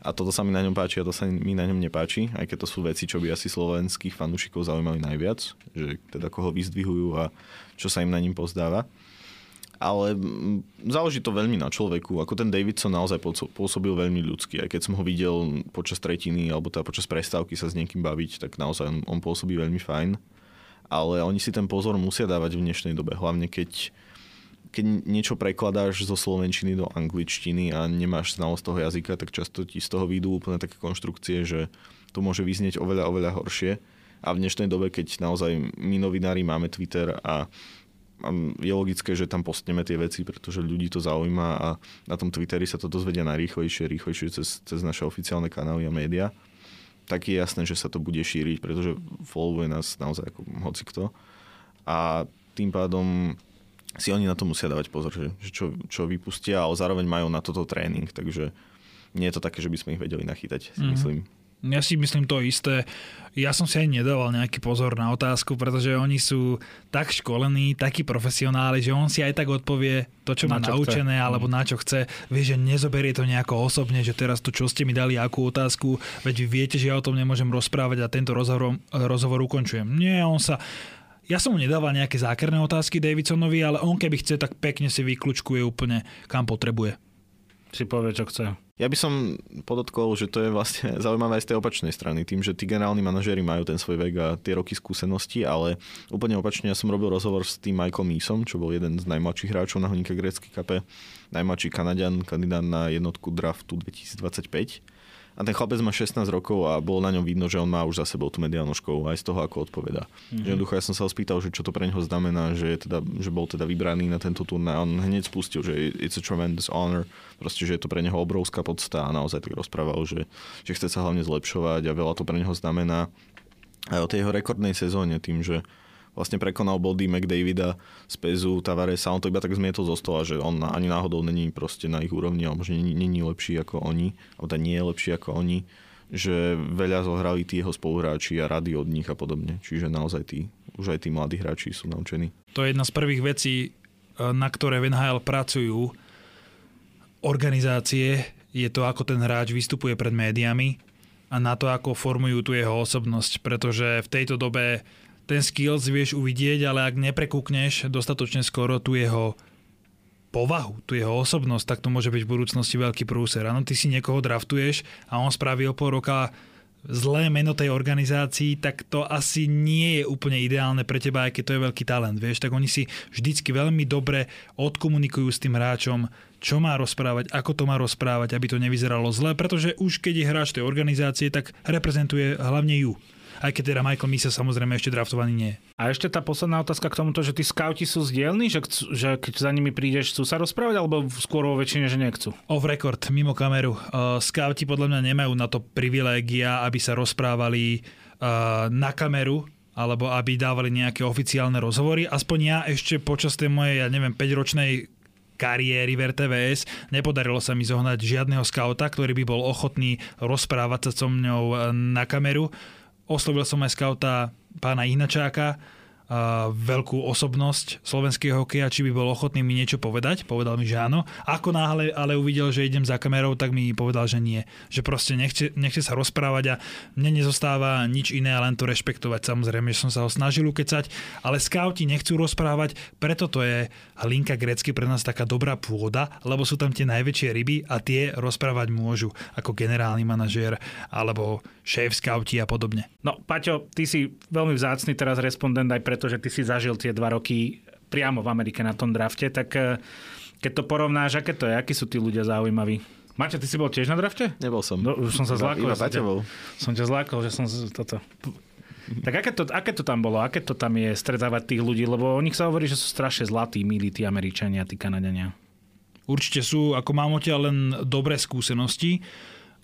a toto sa mi na ňom páči a to sa mi na ňom nepáči, aj keď to sú veci, čo by asi slovenských fanúšikov zaujímali najviac, že teda koho vyzdvihujú a čo sa im na ním pozdáva ale záleží to veľmi na človeku. Ako ten Davidson naozaj pôsobil veľmi ľudský. Aj keď som ho videl počas tretiny alebo teda počas prestávky sa s niekým baviť, tak naozaj on, on pôsobí veľmi fajn. Ale oni si ten pozor musia dávať v dnešnej dobe. Hlavne keď keď niečo prekladáš zo slovenčiny do angličtiny a nemáš znalosť toho jazyka, tak často ti z toho výjdu úplne také konštrukcie, že to môže vyznieť oveľa, oveľa horšie. A v dnešnej dobe, keď naozaj my novinári máme Twitter a je logické, že tam postneme tie veci, pretože ľudí to zaujíma a na tom Twitteri sa to dozvedia najrýchlejšie, rýchlejšie cez, cez naše oficiálne kanály a média. Tak je jasné, že sa to bude šíriť, pretože followuje nás naozaj ako hocikto. A tým pádom si oni na to musia dávať pozor, že, že čo, čo vypustia, ale zároveň majú na toto tréning, takže nie je to také, že by sme ich vedeli nachytať, mm-hmm. myslím. Ja si myslím to isté. Ja som si aj nedával nejaký pozor na otázku, pretože oni sú tak školení, takí profesionáli, že on si aj tak odpovie to, čo má čo naučené, chce. alebo na čo chce. Vie, že nezoberie to nejako osobne, že teraz to, čo ste mi dali, akú otázku, veď vy viete, že ja o tom nemôžem rozprávať a tento rozhovor, rozhovor ukončujem. Nie, on sa ja som mu nedával nejaké zákerné otázky Davidsonovi, ale on keby chce, tak pekne si vyklúčkuje úplne, kam potrebuje. Si povie, čo chce. Ja by som podotkol, že to je vlastne zaujímavé aj z tej opačnej strany, tým, že tí generálni manažéri majú ten svoj vek a tie roky skúsenosti, ale úplne opačne ja som robil rozhovor s tým Michael Meesom, čo bol jeden z najmladších hráčov na Honika Grecký kape, najmladší Kanadian, kandidát na jednotku draftu 2025 a ten chlapec má 16 rokov a bolo na ňom vidno, že on má už za sebou tú mediálnu školu aj z toho, ako odpoveda. Mm-hmm. Jednoducho ja som sa ho spýtal, že čo to pre neho znamená, že, je teda, že bol teda vybraný na tento turnaj a on hneď spustil, že it's a tremendous honor, proste, že je to pre neho obrovská podsta a naozaj tak rozprával, že, že chce sa hlavne zlepšovať a veľa to pre neho znamená aj o tej jeho rekordnej sezóne tým, že vlastne prekonal body McDavida z Pezu, Tavaresa, on to iba tak zmietol zo stola, že on ani náhodou není proste na ich úrovni, alebo že není, není lepší ako oni, alebo teda nie je lepší ako oni, že veľa zohrali tí jeho spoluhráči a rady od nich a podobne. Čiže naozaj tí, už aj tí mladí hráči sú naučení. To je jedna z prvých vecí, e, na ktoré v NHL pracujú organizácie, je to, ako ten hráč vystupuje pred médiami a na to, ako formujú tú jeho osobnosť, pretože v tejto dobe ten skills vieš uvidieť, ale ak neprekúkneš dostatočne skoro tú jeho povahu, tú jeho osobnosť, tak to môže byť v budúcnosti veľký prúser. Áno, ty si niekoho draftuješ a on spraví o pol roka zlé meno tej organizácii, tak to asi nie je úplne ideálne pre teba, aj keď to je veľký talent, vieš, tak oni si vždycky veľmi dobre odkomunikujú s tým hráčom, čo má rozprávať, ako to má rozprávať, aby to nevyzeralo zle, pretože už keď je hráč tej organizácie, tak reprezentuje hlavne ju aj keď teda Michael Misa samozrejme ešte draftovaný nie. A ešte tá posledná otázka k tomuto, že tí skauti sú zdielni, že, že keď za nimi prídeš, chcú sa rozprávať, alebo skôr vo väčšine, že nechcú? Off record, mimo kameru. Uh, skauti podľa mňa nemajú na to privilégia, aby sa rozprávali uh, na kameru, alebo aby dávali nejaké oficiálne rozhovory. Aspoň ja ešte počas tej mojej, ja neviem, 5-ročnej kariéry v RTVS. Nepodarilo sa mi zohnať žiadneho skauta, ktorý by bol ochotný rozprávať sa so mňou uh, na kameru. Oslovil som aj skauta pána Ihnačáka, veľkú osobnosť slovenského hokeja, či by bol ochotný mi niečo povedať. Povedal mi, že áno. Ako náhle ale uvidel, že idem za kamerou, tak mi povedal, že nie. Že proste nechce, nechce sa rozprávať a mne nezostáva nič iné, len to rešpektovať. Samozrejme, že som sa ho snažil ukecať, ale skauti nechcú rozprávať, preto to je linka grecky pre nás taká dobrá pôda, lebo sú tam tie najväčšie ryby a tie rozprávať môžu, ako generálny manažér alebo šéf skauti a podobne. No, Paťo, ty si veľmi vzácny teraz respondent aj pre pretože ty si zažil tie dva roky priamo v Amerike na tom drafte, tak eh, keď to porovnáš, aké to je, akí sú tí ľudia zaujímaví? Maťo, ty si bol tiež na drafte? Nebol som. No, už som sa zlákol. Iba, iba som, ťa, zlákol, že som toto... Tak aké to, aké to tam bolo? Aké to tam je stretávať tých ľudí? Lebo o nich sa hovorí, že sú strašne zlatí, milí tí Američania, tí Kanadania. Určite sú, ako mám odtiaľ len dobré skúsenosti.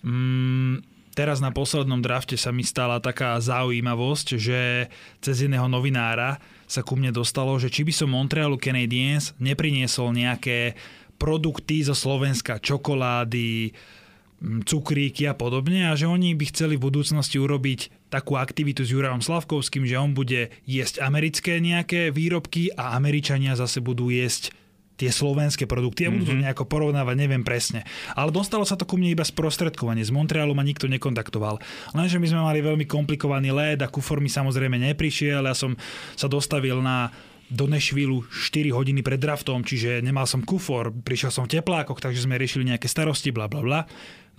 Mm, teraz na poslednom drafte sa mi stala taká zaujímavosť, že cez jedného novinára sa ku mne dostalo, že či by som Montrealu Canadiens nepriniesol nejaké produkty zo Slovenska, čokolády, cukríky a podobne a že oni by chceli v budúcnosti urobiť takú aktivitu s Jurajom Slavkovským, že on bude jesť americké nejaké výrobky a Američania zase budú jesť tie slovenské produkty. Ja budú to mhm. nejako porovnávať, neviem presne. Ale dostalo sa to ku mne iba sprostredkovanie. Z Montrealu ma nikto nekontaktoval. Lenže my sme mali veľmi komplikovaný led a kufor mi samozrejme neprišiel. Ja som sa dostavil na do Nešvilu 4 hodiny pred draftom, čiže nemal som kufor, prišiel som v teplákoch, takže sme riešili nejaké starosti, bla bla bla.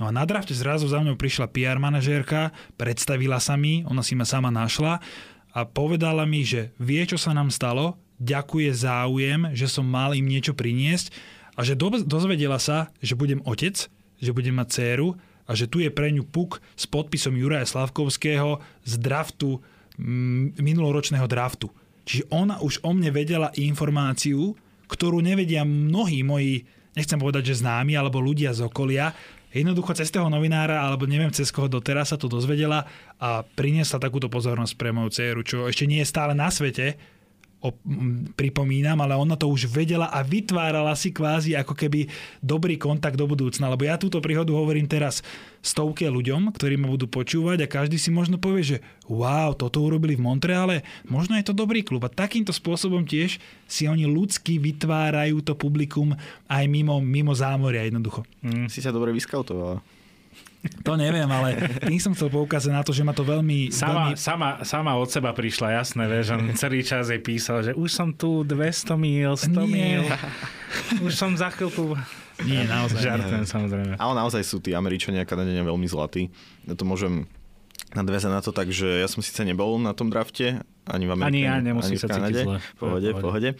No a na drafte zrazu za mňou prišla PR manažérka, predstavila sa mi, ona si ma sama našla a povedala mi, že vie, čo sa nám stalo, ďakuje záujem, že som mal im niečo priniesť a že do, dozvedela sa, že budem otec, že budem mať dceru a že tu je pre ňu puk s podpisom Juraja Slavkovského z draftu, m, minuloročného draftu. Čiže ona už o mne vedela informáciu, ktorú nevedia mnohí moji, nechcem povedať, že známi, alebo ľudia z okolia, jednoducho cez toho novinára, alebo neviem cez koho doteraz sa to dozvedela a priniesla takúto pozornosť pre moju dceru, čo ešte nie je stále na svete, o, pripomínam, ale ona to už vedela a vytvárala si kvázi ako keby dobrý kontakt do budúcna. Lebo ja túto príhodu hovorím teraz stovke ľuďom, ktorí ma budú počúvať a každý si možno povie, že wow, toto urobili v Montreale, možno je to dobrý klub. A takýmto spôsobom tiež si oni ľudsky vytvárajú to publikum aj mimo, mimo zámoria jednoducho. Mm. Si sa dobre vyskautovala. To neviem, ale tým som chcel poukázať na to, že ma to veľmi... Sama, veľmi... sama, sama od seba prišla, jasné, vieš, on celý čas jej písal, že už som tu 200 mil, 100 Nie. mil, už som za chvíľku... Nie, naozaj. Žartujem, samozrejme. Ale naozaj sú tí Američania a Kanadenia veľmi zlatí. Ja to môžem nadviazať na to tak, že ja som síce nebol na tom drafte, ani v Amerike, Ani ja, nemusím ani v sa Kanade. zle. V pohode, v pohode.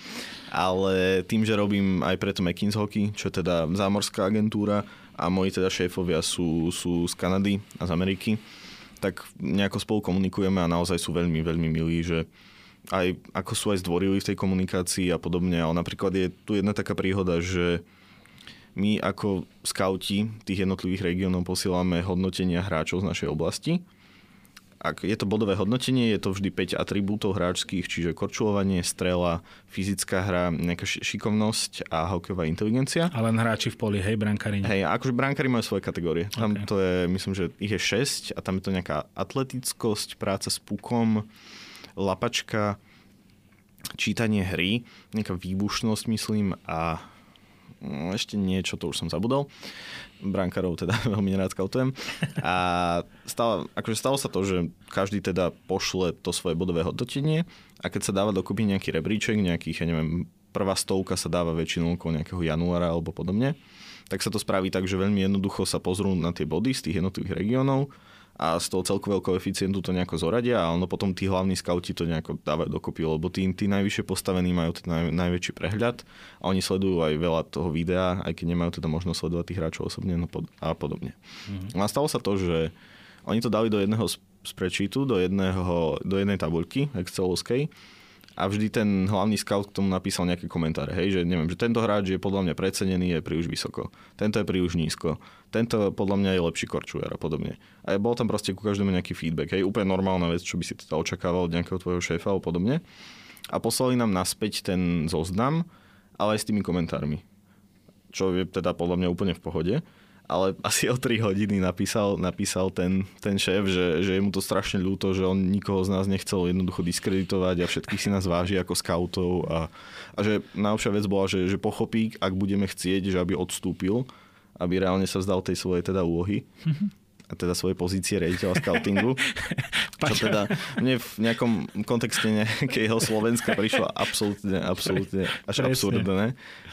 Ale tým, že robím aj preto McKinsey Hockey, čo je teda zámorská agentúra a moji teda šéfovia sú, sú z Kanady a z Ameriky, tak nejako spolu komunikujeme a naozaj sú veľmi, veľmi milí, že aj ako sú aj zdvorili v tej komunikácii a podobne. Ale napríklad je tu jedna taká príhoda, že my ako skauti tých jednotlivých regiónov posielame hodnotenia hráčov z našej oblasti. Ak je to bodové hodnotenie, je to vždy 5 atribútov hráčských, čiže korčulovanie, strela, fyzická hra, nejaká ši- šikovnosť a hokejová inteligencia. A len hráči v poli, hej, brankári. Hej, a akože brankári majú svoje kategórie. Tam to je, myslím, že ich je 6 a tam je to nejaká atletickosť, práca s pukom, lapačka, čítanie hry, nejaká výbušnosť, myslím, a ešte niečo, to už som zabudol. Brankárov teda veľmi nerád skautujem. A stalo, akože stalo sa to, že každý teda pošle to svoje bodové hodnotenie a keď sa dáva dokopy nejaký rebríček, nejakých, ja neviem, prvá stovka sa dáva väčšinou okolo nejakého januára alebo podobne, tak sa to spraví tak, že veľmi jednoducho sa pozrú na tie body z tých jednotlivých regiónov a z toho celkového koeficientu to nejako zoradia a ono potom tí hlavní skauti to nejako dávajú dokopy, lebo tí, tí najvyššie postavení majú ten naj, najväčší prehľad a oni sledujú aj veľa toho videa, aj keď nemajú teda možnosť sledovať tých hráčov osobne no pod, a podobne. Mm-hmm. A stalo sa to, že oni to dali do jedného spreadsheetu, do, jedného, do jednej tabuľky Excelovskej a vždy ten hlavný scout k tomu napísal nejaké komentáre, hej, že neviem, že tento hráč je podľa mňa precenený, je príliš vysoko, tento je príliš nízko, tento podľa mňa je lepší korčujer a podobne. A bol tam proste ku každému nejaký feedback, hej, úplne normálna vec, čo by si teda očakával od nejakého tvojho šéfa a podobne. A poslali nám naspäť ten zoznam, ale aj s tými komentármi. Čo je teda podľa mňa úplne v pohode ale asi o 3 hodiny napísal, napísal ten, ten šéf, že, že je mu to strašne ľúto, že on nikoho z nás nechcel jednoducho diskreditovať a všetkých si nás váži ako scoutov a, a že najlepšia vec bola, že, že pochopí, ak budeme chcieť, že aby odstúpil, aby reálne sa vzdal tej svojej teda úlohy. a teda svojej pozície riaditeľa scoutingu. Čo teda mne v nejakom kontexte nejakého Slovenska prišlo absolútne, absolútne až Presne. absurdné.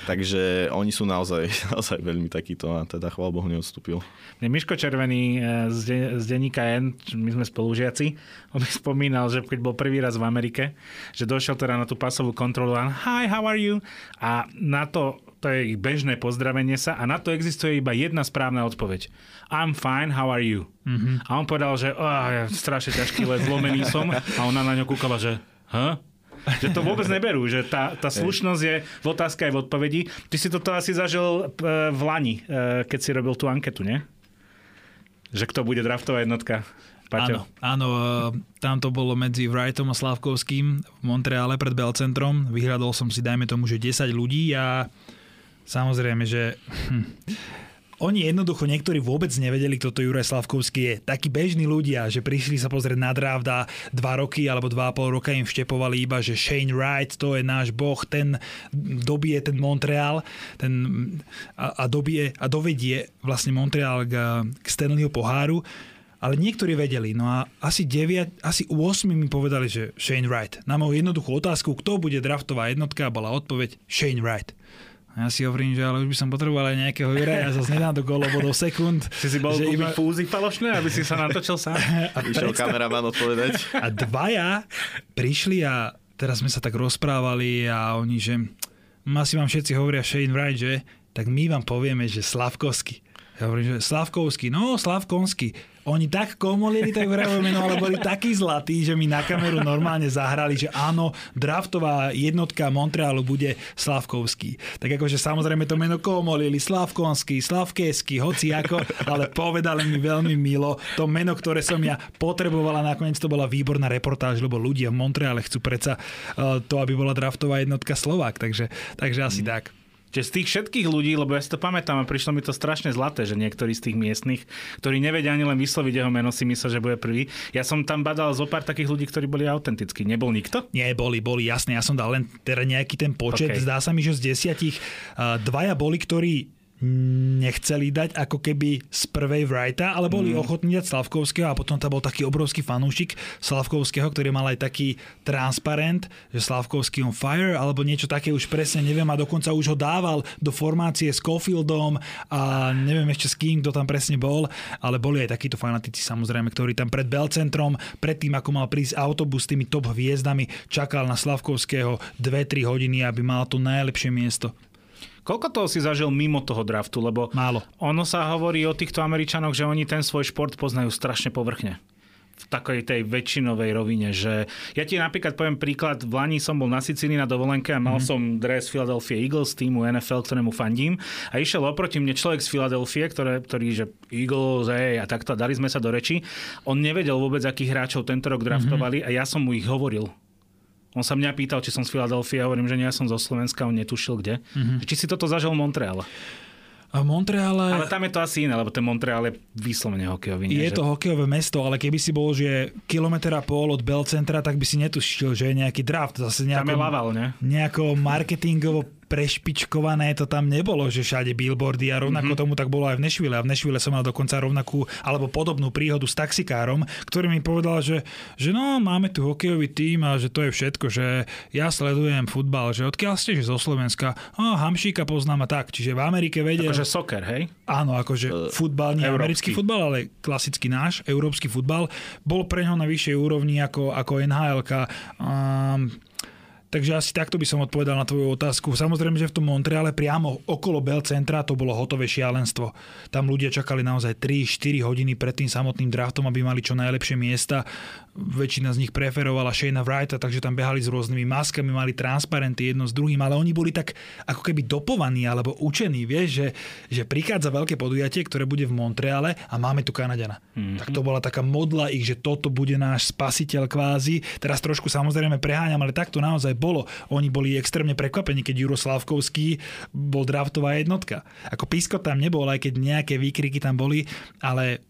Takže oni sú naozaj, naozaj veľmi takíto a teda chvál Bohu neodstúpil. Mne Miško Červený eh, z, de, z denníka N, my sme spolužiaci, on mi spomínal, že keď bol prvý raz v Amerike, že došiel teda na tú pasovú kontrolu a hi, how are you? A na to, to je ich bežné pozdravenie sa a na to existuje iba jedna správna odpoveď. I'm fine, how are you? Mm-hmm. A on povedal, že oh, ja strašne ťažký let, zlomený som a ona na ňo kúkala, že huh? Že to vôbec neberú, že tá, tá slušnosť je v otázke aj v odpovedi. Ty si toto asi zažil eh, v Lani, eh, keď si robil tú anketu, nie? Že kto bude draftová jednotka? Paťo. Áno, áno, e, tam to bolo medzi Wrightom a Slavkovským v Montreale pred Belcentrom. Vyhľadol som si, dajme tomu, že 10 ľudí a samozrejme, že hm, oni jednoducho niektorí vôbec nevedeli, kto to Juraj Slavkovský je. Takí bežní ľudia, že prišli sa pozrieť na draft a dva roky alebo dva a pol roka im vštepovali iba, že Shane Wright, to je náš boh, ten dobije ten Montreal ten, a, a, dobije, a dovedie vlastne Montreal k, k Stanleyho poháru. Ale niektorí vedeli, no a asi 9, asi 8 mi povedali, že Shane Wright. Na moju jednoduchú otázku, kto bude draftová jednotka, bola odpoveď Shane Wright. A ja si hovorím, že ale už by som potreboval aj nejakého Juraja, zase nedám to golo bodov sekúnd. Si si bol že iba- fúzy falošné, aby si sa natočil sám? a, Išiel kameraman odpovedať. a dvaja prišli a teraz sme sa tak rozprávali a oni, že asi vám všetci hovoria Shane Wright, že? Tak my vám povieme, že Slavkovský. Ja hovorím, že Slavkovský, no Slavkovský. Oni tak komolili, tak vravujú meno, ale boli takí zlatí, že mi na kameru normálne zahrali, že áno, draftová jednotka Montrealu bude Slavkovský. Tak akože samozrejme to meno komolili, Slavkovský, Slavkesky, hoci ako, ale povedali mi veľmi milo to meno, ktoré som ja potrebovala. Nakoniec to bola výborná reportáž, lebo ľudia v Montreale chcú predsa eh, to, aby bola draftová jednotka Slovák. Takže, takže asi mm. tak. Čiže z tých všetkých ľudí, lebo ja si to pamätám a prišlo mi to strašne zlaté, že niektorí z tých miestnych, ktorí nevedia ani len vysloviť jeho meno, si myslia, že bude prvý. Ja som tam badal zo pár takých ľudí, ktorí boli autentickí. Nebol nikto? Nie, boli, boli, jasne. Ja som dal len teda nejaký ten počet. Okay. Zdá sa mi, že z desiatich uh, dvaja boli, ktorí nechceli dať ako keby z prvej Wrighta, ale boli mm. ochotní dať Slavkovského a potom tam bol taký obrovský fanúšik Slavkovského, ktorý mal aj taký transparent, že Slavkovský on fire alebo niečo také už presne neviem a dokonca už ho dával do formácie s Cofieldom a neviem ešte s kým, kto tam presne bol, ale boli aj takíto fanatici samozrejme, ktorí tam pred Belcentrom, predtým ako mal prísť autobus s tými top hviezdami, čakal na Slavkovského 2-3 hodiny, aby mal to najlepšie miesto. Koľko toho si zažil mimo toho draftu? Lebo Málo. ono sa hovorí o týchto Američanoch, že oni ten svoj šport poznajú strašne povrchne v takej tej väčšinovej rovine, že ja ti napríklad poviem príklad, v Lani som bol na Sicílii na dovolenke a mal mm. som dres Philadelphia Eagles týmu NFL, ktorému fandím a išiel oproti mne človek z Philadelphia, ktoré, ktorý, že Eagles, ej, a takto, dali sme sa do reči. On nevedel vôbec, akých hráčov tento rok draftovali mm-hmm. a ja som mu ich hovoril on sa mňa pýtal, či som z Filadelfie, hovorím, že nie, ja som zo Slovenska, on netušil kde. Mm-hmm. Či si toto zažil v Montreale? A Montreale... Ale tam je to asi iné, lebo ten Montreal je vyslovene hokejový. Nie, je že... to hokejové mesto, ale keby si bol, že kilometr a pol od Belcentra, tak by si netušil, že je nejaký draft. Zase nejako, tam je Laval, ne? Nejako marketingovo prešpičkované to tam nebolo, že všade billboardy a rovnako mm-hmm. tomu tak bolo aj v Nešvile. A v Nešvile som mal dokonca rovnakú alebo podobnú príhodu s taxikárom, ktorý mi povedal, že, že no, máme tu hokejový tým a že to je všetko, že ja sledujem futbal, že odkiaľ ste, že zo Slovenska. O, Hamšíka poznám a tak. Čiže v Amerike vedel... Akože soccer, hej? Áno, akože uh, futbal, nie európsky. americký futbal, ale klasický náš, európsky futbal, bol pre ňo na vyššej úrovni ako, ako NHL. Um, Takže asi takto by som odpovedal na tvoju otázku. Samozrejme, že v tom Montreale priamo okolo Bell centra to bolo hotové šialenstvo. Tam ľudia čakali naozaj 3-4 hodiny pred tým samotným draftom, aby mali čo najlepšie miesta. Väčšina z nich preferovala Shane Wrighta, takže tam behali s rôznymi maskami, mali transparenty jedno s druhým, ale oni boli tak ako keby dopovaní alebo učení, vieš, že, že prichádza veľké podujatie, ktoré bude v Montreale a máme tu Kanadiana. Mm-hmm. Tak to bola taká modla ich, že toto bude náš spasiteľ kvázi. Teraz trošku samozrejme preháňam, ale takto naozaj bolo. Oni boli extrémne prekvapení, keď Juro Slavkovský bol draftová jednotka. Ako písko tam nebol, aj keď nejaké výkriky tam boli, ale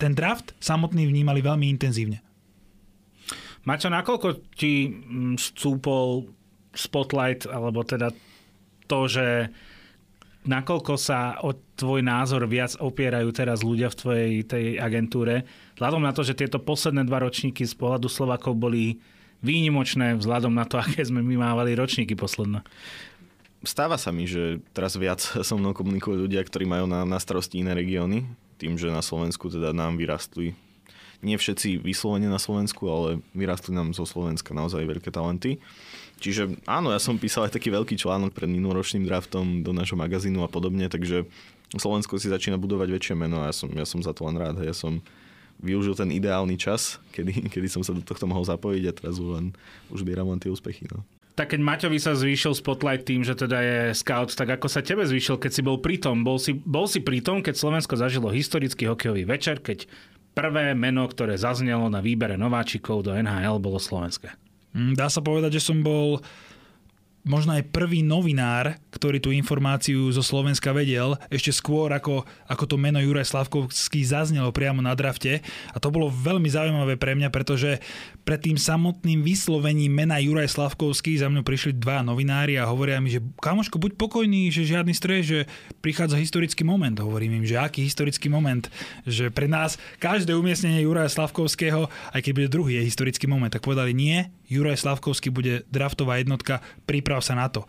ten draft samotný vnímali veľmi intenzívne. Mačo, nakoľko ti mm, stúpol spotlight, alebo teda to, že nakoľko sa o tvoj názor viac opierajú teraz ľudia v tvojej tej agentúre, vzhľadom na to, že tieto posledné dva ročníky z pohľadu Slovakov boli výnimočné vzhľadom na to, aké sme my mávali ročníky posledné. Stáva sa mi, že teraz viac so mnou komunikujú ľudia, ktorí majú na, na starosti iné regióny, tým, že na Slovensku teda nám vyrastli nie všetci vyslovene na Slovensku, ale vyrastli nám zo Slovenska naozaj veľké talenty. Čiže áno, ja som písal aj taký veľký článok pred minuloročným draftom do nášho magazínu a podobne, takže Slovensko si začína budovať väčšie meno a ja som, ja som za to len rád. Ja som využil ten ideálny čas, kedy, kedy som sa do tohto mohol zapojiť a teraz len už bieram len tie úspechy. No. Tak keď Maťovi sa zvýšil spotlight tým, že teda je scout, tak ako sa tebe zvýšil, keď si bol pritom? Bol si, bol si pritom, keď Slovensko zažilo historický hokejový večer, keď prvé meno, ktoré zaznelo na výbere nováčikov do NHL, bolo slovenské? Mm, dá sa povedať, že som bol možno aj prvý novinár, ktorý tú informáciu zo Slovenska vedel, ešte skôr ako, ako to meno Juraj Slavkovský zaznelo priamo na drafte. A to bolo veľmi zaujímavé pre mňa, pretože pred tým samotným vyslovením mena Juraj Slavkovský za mnou prišli dva novinári a hovoria mi, že kamoško, buď pokojný, že žiadny stres, že prichádza historický moment. Hovorím im, že aký historický moment, že pre nás každé umiestnenie Juraja Slavkovského, aj keď bude druhý, je historický moment. Tak povedali, nie, Juraj Slavkovský bude draftová jednotka, priprav sa na to.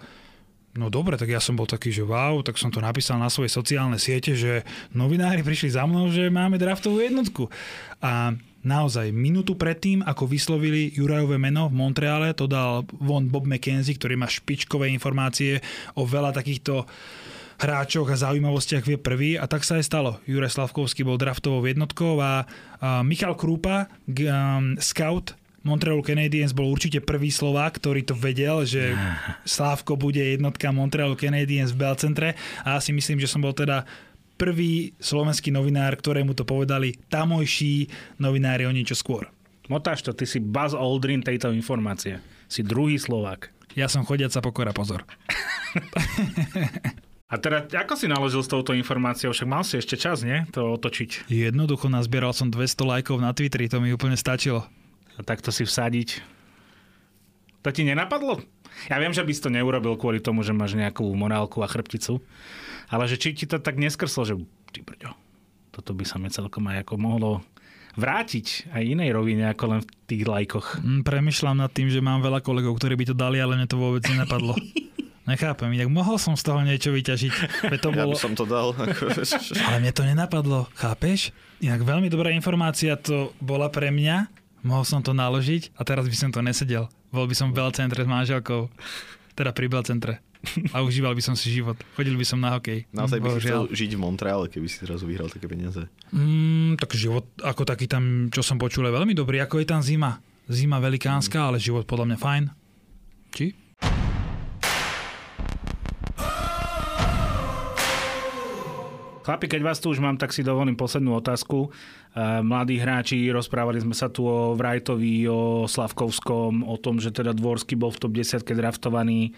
No dobre, tak ja som bol taký, že wow, tak som to napísal na svoje sociálne siete, že novinári prišli za mnou, že máme draftovú jednotku. A naozaj minútu predtým, ako vyslovili Jurajové meno v Montreale, to dal von Bob McKenzie, ktorý má špičkové informácie o veľa takýchto hráčoch a zaujímavostiach vie prvý a tak sa aj stalo. Juraj Slavkovský bol draftovou jednotkou a, Michal Krúpa, g, um, scout Montreal Canadiens bol určite prvý Slovák, ktorý to vedel, že Slávko bude jednotka Montreal Canadiens v Belcentre a ja si myslím, že som bol teda prvý slovenský novinár, ktorému to povedali tamojší novinári o niečo skôr. Motáš to, ty si Buzz Aldrin tejto informácie. Si druhý Slovák. Ja som chodiaca pokora, pozor. A teda, ako si naložil s touto informáciou? Však mal si ešte čas, nie? To otočiť. Jednoducho nazbieral som 200 lajkov na Twitteri, to mi úplne stačilo. A takto si vsadiť. To ti nenapadlo? Ja viem, že by si to neurobil kvôli tomu, že máš nejakú morálku a chrbticu, ale že či ti to tak neskrslo, že ty brďo, toto by sa mi celkom aj ako mohlo vrátiť aj inej rovine ako len v tých lajkoch. Mm, premyšľam nad tým, že mám veľa kolegov, ktorí by to dali, ale mne to vôbec nenapadlo. Nechápem, inak mohol som z toho niečo vyťažiť. to bolo... Ja by som to dal. Ale mne to nenapadlo, chápeš? Inak veľmi dobrá informácia to bola pre mňa, mohol som to naložiť a teraz by som to nesedel. Bol by som v Belcentre s manželkou, teda pri Belcentre. A užíval by som si život. Chodil by som na hokej. Naozaj by si chcel žiť v Montreale, keby si zrazu vyhral také peniaze. Mm, tak život ako taký tam, čo som počul, je veľmi dobrý. Ako je tam zima. Zima velikánska, mm. ale život podľa mňa fajn. Či? Chlapi, keď vás tu už mám, tak si dovolím poslednú otázku. Eh, mladí hráči, rozprávali sme sa tu o Vrajtovi, o Slavkovskom, o tom, že teda Dvorský bol v top 10 draftovaný.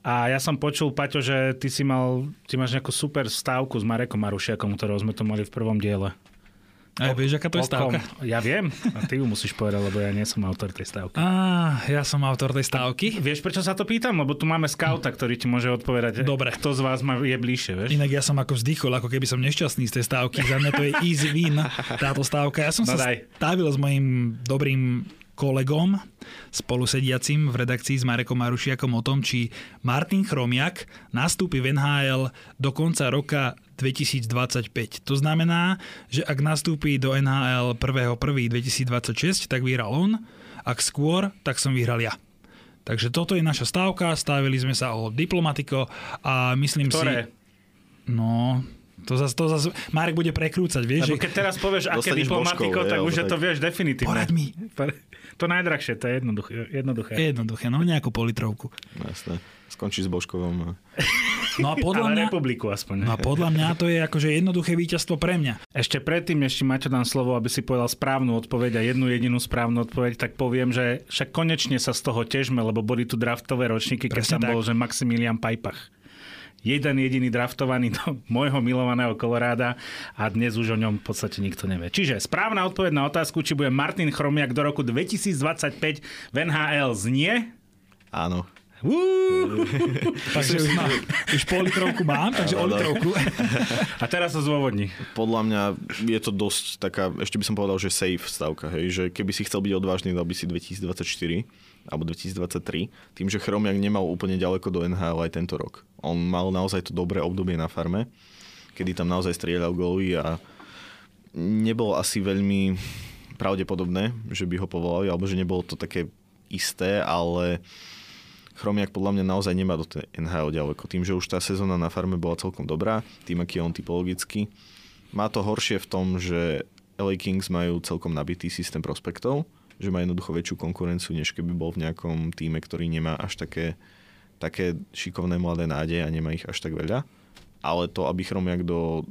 A ja som počul, Paťo, že ty si mal, ty máš nejakú super stávku s Marekom Marušiakom, ktorého sme to mali v prvom diele. A ja vieš, aká to je stávka? Ja viem, a ty ju musíš povedať, lebo ja nie som autor tej stávky. Á, ja som autor tej stávky. Vieš, prečo sa to pýtam? Lebo tu máme skauta, ktorý ti môže odpovedať, Dobre. kto z vás ma je bližšie, vieš? Inak ja som ako vzdychol, ako keby som nešťastný z tej stávky. Za mňa to je easy win, táto stávka. Ja som no sa daj. stavil s mojim dobrým kolegom, spolusediacim v redakcii s Marekom Marušiakom o tom, či Martin Chromiak nastúpi v NHL do konca roka 2025. To znamená, že ak nastúpi do NHL 1.1.2026, tak vyhral on, ak skôr, tak som vyhral ja. Takže toto je naša stávka, stavili sme sa o diplomatiko a myslím Ktoré? si... No, to zase, to zase Marek bude prekrúcať, vieš? Lebo keď teraz povieš, aké diplomatiko, božkov, tak je, už je to, vieš, definitívne. Poraď mi. To najdrahšie, to je jednoduché. Jednoduché, jednoduché no nejakú politrovku. Jasné. Skončí s Božkovom. No a podľa Ale mňa, republiku aspoň. No a podľa mňa to je akože jednoduché víťazstvo pre mňa. Ešte predtým, ešte Maťo dám slovo, aby si povedal správnu odpoveď a jednu jedinú správnu odpoveď, tak poviem, že však konečne sa z toho težme, lebo boli tu draftové ročníky, keď Presne tam tak. bol, že Maximilian Pajpach jeden jediný draftovaný do môjho milovaného Koloráda a dnes už o ňom v podstate nikto nevie. Čiže správna odpoveď na otázku, či bude Martin Chromiak do roku 2025 v NHL znie? Áno. Takže už, má, už pol litrovku mám, takže o litrovku. A teraz to zôvodní. Podľa mňa je to dosť taká, ešte by som povedal, že safe stavka, hej, že keby si chcel byť odvážny, dal by si 2024 alebo 2023, tým, že Chromiak nemal úplne ďaleko do NHL aj tento rok. On mal naozaj to dobré obdobie na farme, kedy tam naozaj strieľal góly a nebolo asi veľmi pravdepodobné, že by ho povolali, alebo že nebolo to také isté, ale Chromiak podľa mňa naozaj nemá do tej NHL ďaleko. Tým, že už tá sezóna na farme bola celkom dobrá, tým, aký je on typologicky. Má to horšie v tom, že LA Kings majú celkom nabitý systém prospektov, že má jednoducho väčšiu konkurenciu, než keby bol v nejakom týme, ktorý nemá až také, také šikovné mladé nádeje a nemá ich až tak veľa. Ale to, aby Chromiak do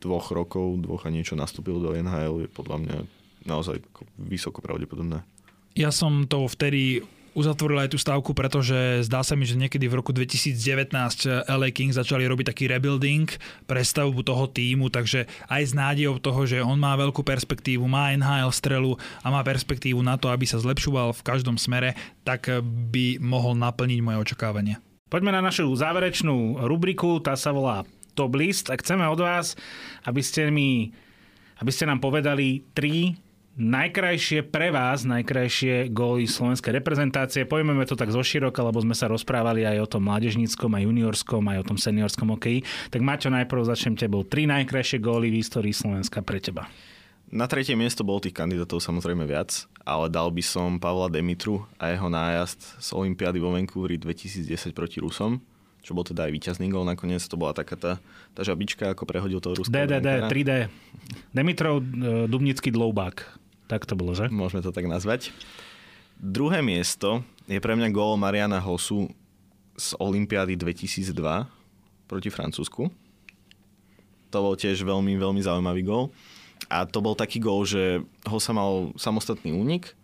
dvoch rokov, dvoch a niečo nastúpil do NHL, je podľa mňa naozaj vysoko pravdepodobné. Ja som to vtedy uzatvoril aj tú stavku, pretože zdá sa mi, že niekedy v roku 2019 LA Kings začali robiť taký rebuilding, prestavbu toho týmu, takže aj s nádejou toho, že on má veľkú perspektívu, má NHL strelu a má perspektívu na to, aby sa zlepšoval v každom smere, tak by mohol naplniť moje očakávania. Poďme na našu záverečnú rubriku, tá sa volá Top List a chceme od vás, aby ste mi aby ste nám povedali tri najkrajšie pre vás, najkrajšie góly slovenskej reprezentácie. Pojmeme to tak zoširoka, lebo sme sa rozprávali aj o tom mládežníckom, aj juniorskom, aj o tom seniorskom hokeji. Tak Maťo, najprv začnem tebou. Tri najkrajšie góly v histórii Slovenska pre teba. Na tretie miesto bol tých kandidátov samozrejme viac, ale dal by som Pavla Demitru a jeho nájazd z Olympiády vo Vancouveri 2010 proti Rusom, čo bol teda aj víťazný gol nakoniec. To bola taká tá, tá žabička, ako prehodil toho ruského DDD, brankára. 3D. Demitrov Dubnický dloubák. Tak to bolo, že? Môžeme to tak nazvať. Druhé miesto je pre mňa gól Mariana Hosu z Olympiády 2002 proti Francúzsku. To bol tiež veľmi, veľmi zaujímavý gól. A to bol taký gól, že Hosa mal samostatný únik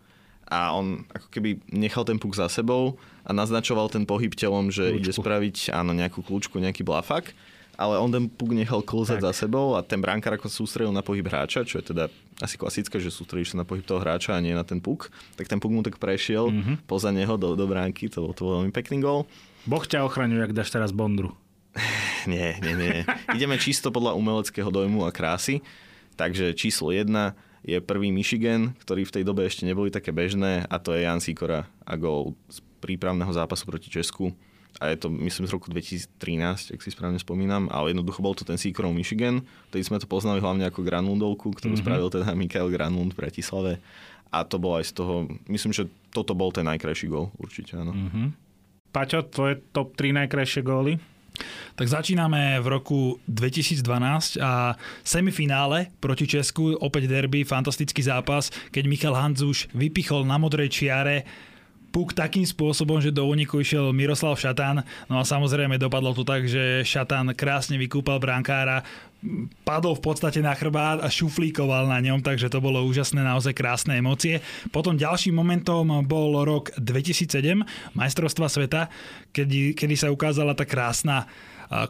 a on ako keby nechal ten puk za sebou a naznačoval ten pohyb telom, že Kľúčku. ide spraviť áno, nejakú kľúčku, nejaký blafak ale on ten puk nechal klzať za sebou a ten brankár ako sústredil na pohyb hráča, čo je teda asi klasické, že sústredíš sa na pohyb toho hráča a nie na ten puk, tak ten puk mu tak prešiel mm-hmm. poza neho do, do bránky, to bol, to veľmi pekný gol. Boh ťa ochraňuje, ak dáš teraz Bondru. Nie, nie, nie. Ideme čisto podľa umeleckého dojmu a krásy. Takže číslo 1 je prvý Michigan, ktorý v tej dobe ešte neboli také bežné a to je Jan Sikora a gol z prípravného zápasu proti Česku. A je to, myslím, z roku 2013, ak si správne spomínam, ale jednoducho bol to ten Sikorov Michigan. Vtedy sme to poznali hlavne ako Granlundovku, ktorú mm-hmm. spravil teda Mikael Granlund v Bratislave. A to bolo aj z toho, myslím, že toto bol ten najkrajší gol, určite áno. Mm. Paťo, tvoje top 3 najkrajšie góly? Tak začíname v roku 2012 a semifinále proti Česku, opäť derby, fantastický zápas, keď Michal Hanzuš vypichol na modrej čiare puk takým spôsobom, že do úniku išiel Miroslav Šatán. No a samozrejme dopadlo to tak, že Šatán krásne vykúpal brankára, padol v podstate na chrbát a šuflíkoval na ňom, takže to bolo úžasné, naozaj krásne emócie. Potom ďalším momentom bol rok 2007, majstrovstva sveta, kedy, kedy sa ukázala tá krásna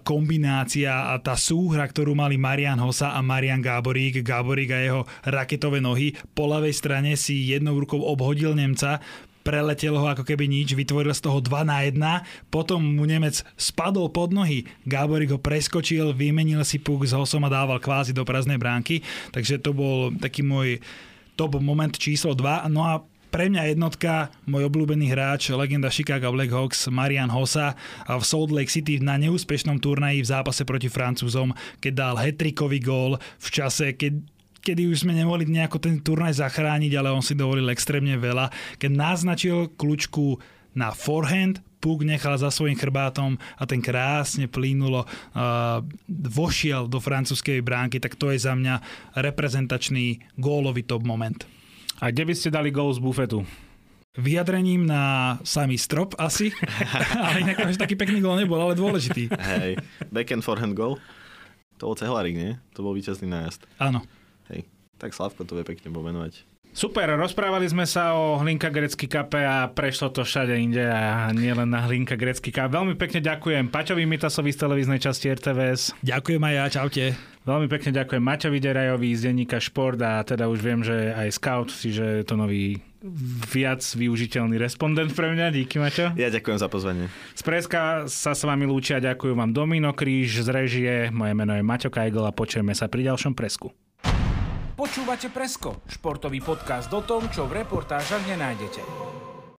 kombinácia a tá súhra, ktorú mali Marian Hosa a Marian Gáborík. Gáborík a jeho raketové nohy. Po ľavej strane si jednou rukou obhodil Nemca, preletel ho ako keby nič, vytvoril z toho 2 na 1, potom mu Nemec spadol pod nohy, Gáborík ho preskočil, vymenil si puk s Hosom a dával kvázi do prázdnej bránky, takže to bol taký môj top moment číslo 2. No a pre mňa jednotka, môj obľúbený hráč, legenda Chicago Blackhawks, Marian Hossa v Salt Lake City na neúspešnom turnaji v zápase proti Francúzom, keď dal hetrikový gól v čase, keď kedy už sme nemohli nejako ten turnaj zachrániť, ale on si dovolil extrémne veľa. Keď naznačil kľúčku na forehand, puk nechal za svojím chrbátom a ten krásne plínulo uh, vošiel do francúzskej bránky, tak to je za mňa reprezentačný gólový top moment. A kde by ste dali gól z bufetu? Vyjadrením na samý strop asi, ale inak až taký pekný gól nebol, ale dôležitý. Hej, backhand forehand goal. To bol Cehlarik, nie? To bol víťazný nájazd. Áno. Tak Slavko to vie pekne pomenovať. Super, rozprávali sme sa o Hlinka Grecký kape a prešlo to všade inde a nie len na Hlinka Grecký kap. Veľmi pekne ďakujem Paťovi Mitasovi z televíznej časti RTVS. Ďakujem aj ja, čaute. Veľmi pekne ďakujem Maťovi Derajovi z denníka Šport a teda už viem, že aj Scout, čiže je to nový viac využiteľný respondent pre mňa. Díky, Maťo. Ja ďakujem za pozvanie. Z Preska sa s vami lúčia, ďakujem vám Domino Kríž z režie, moje meno je Maťo Kajgl a počujeme sa pri ďalšom Presku. Počúvate Presko, športový podcast o tom, čo v reportážach nenájdete.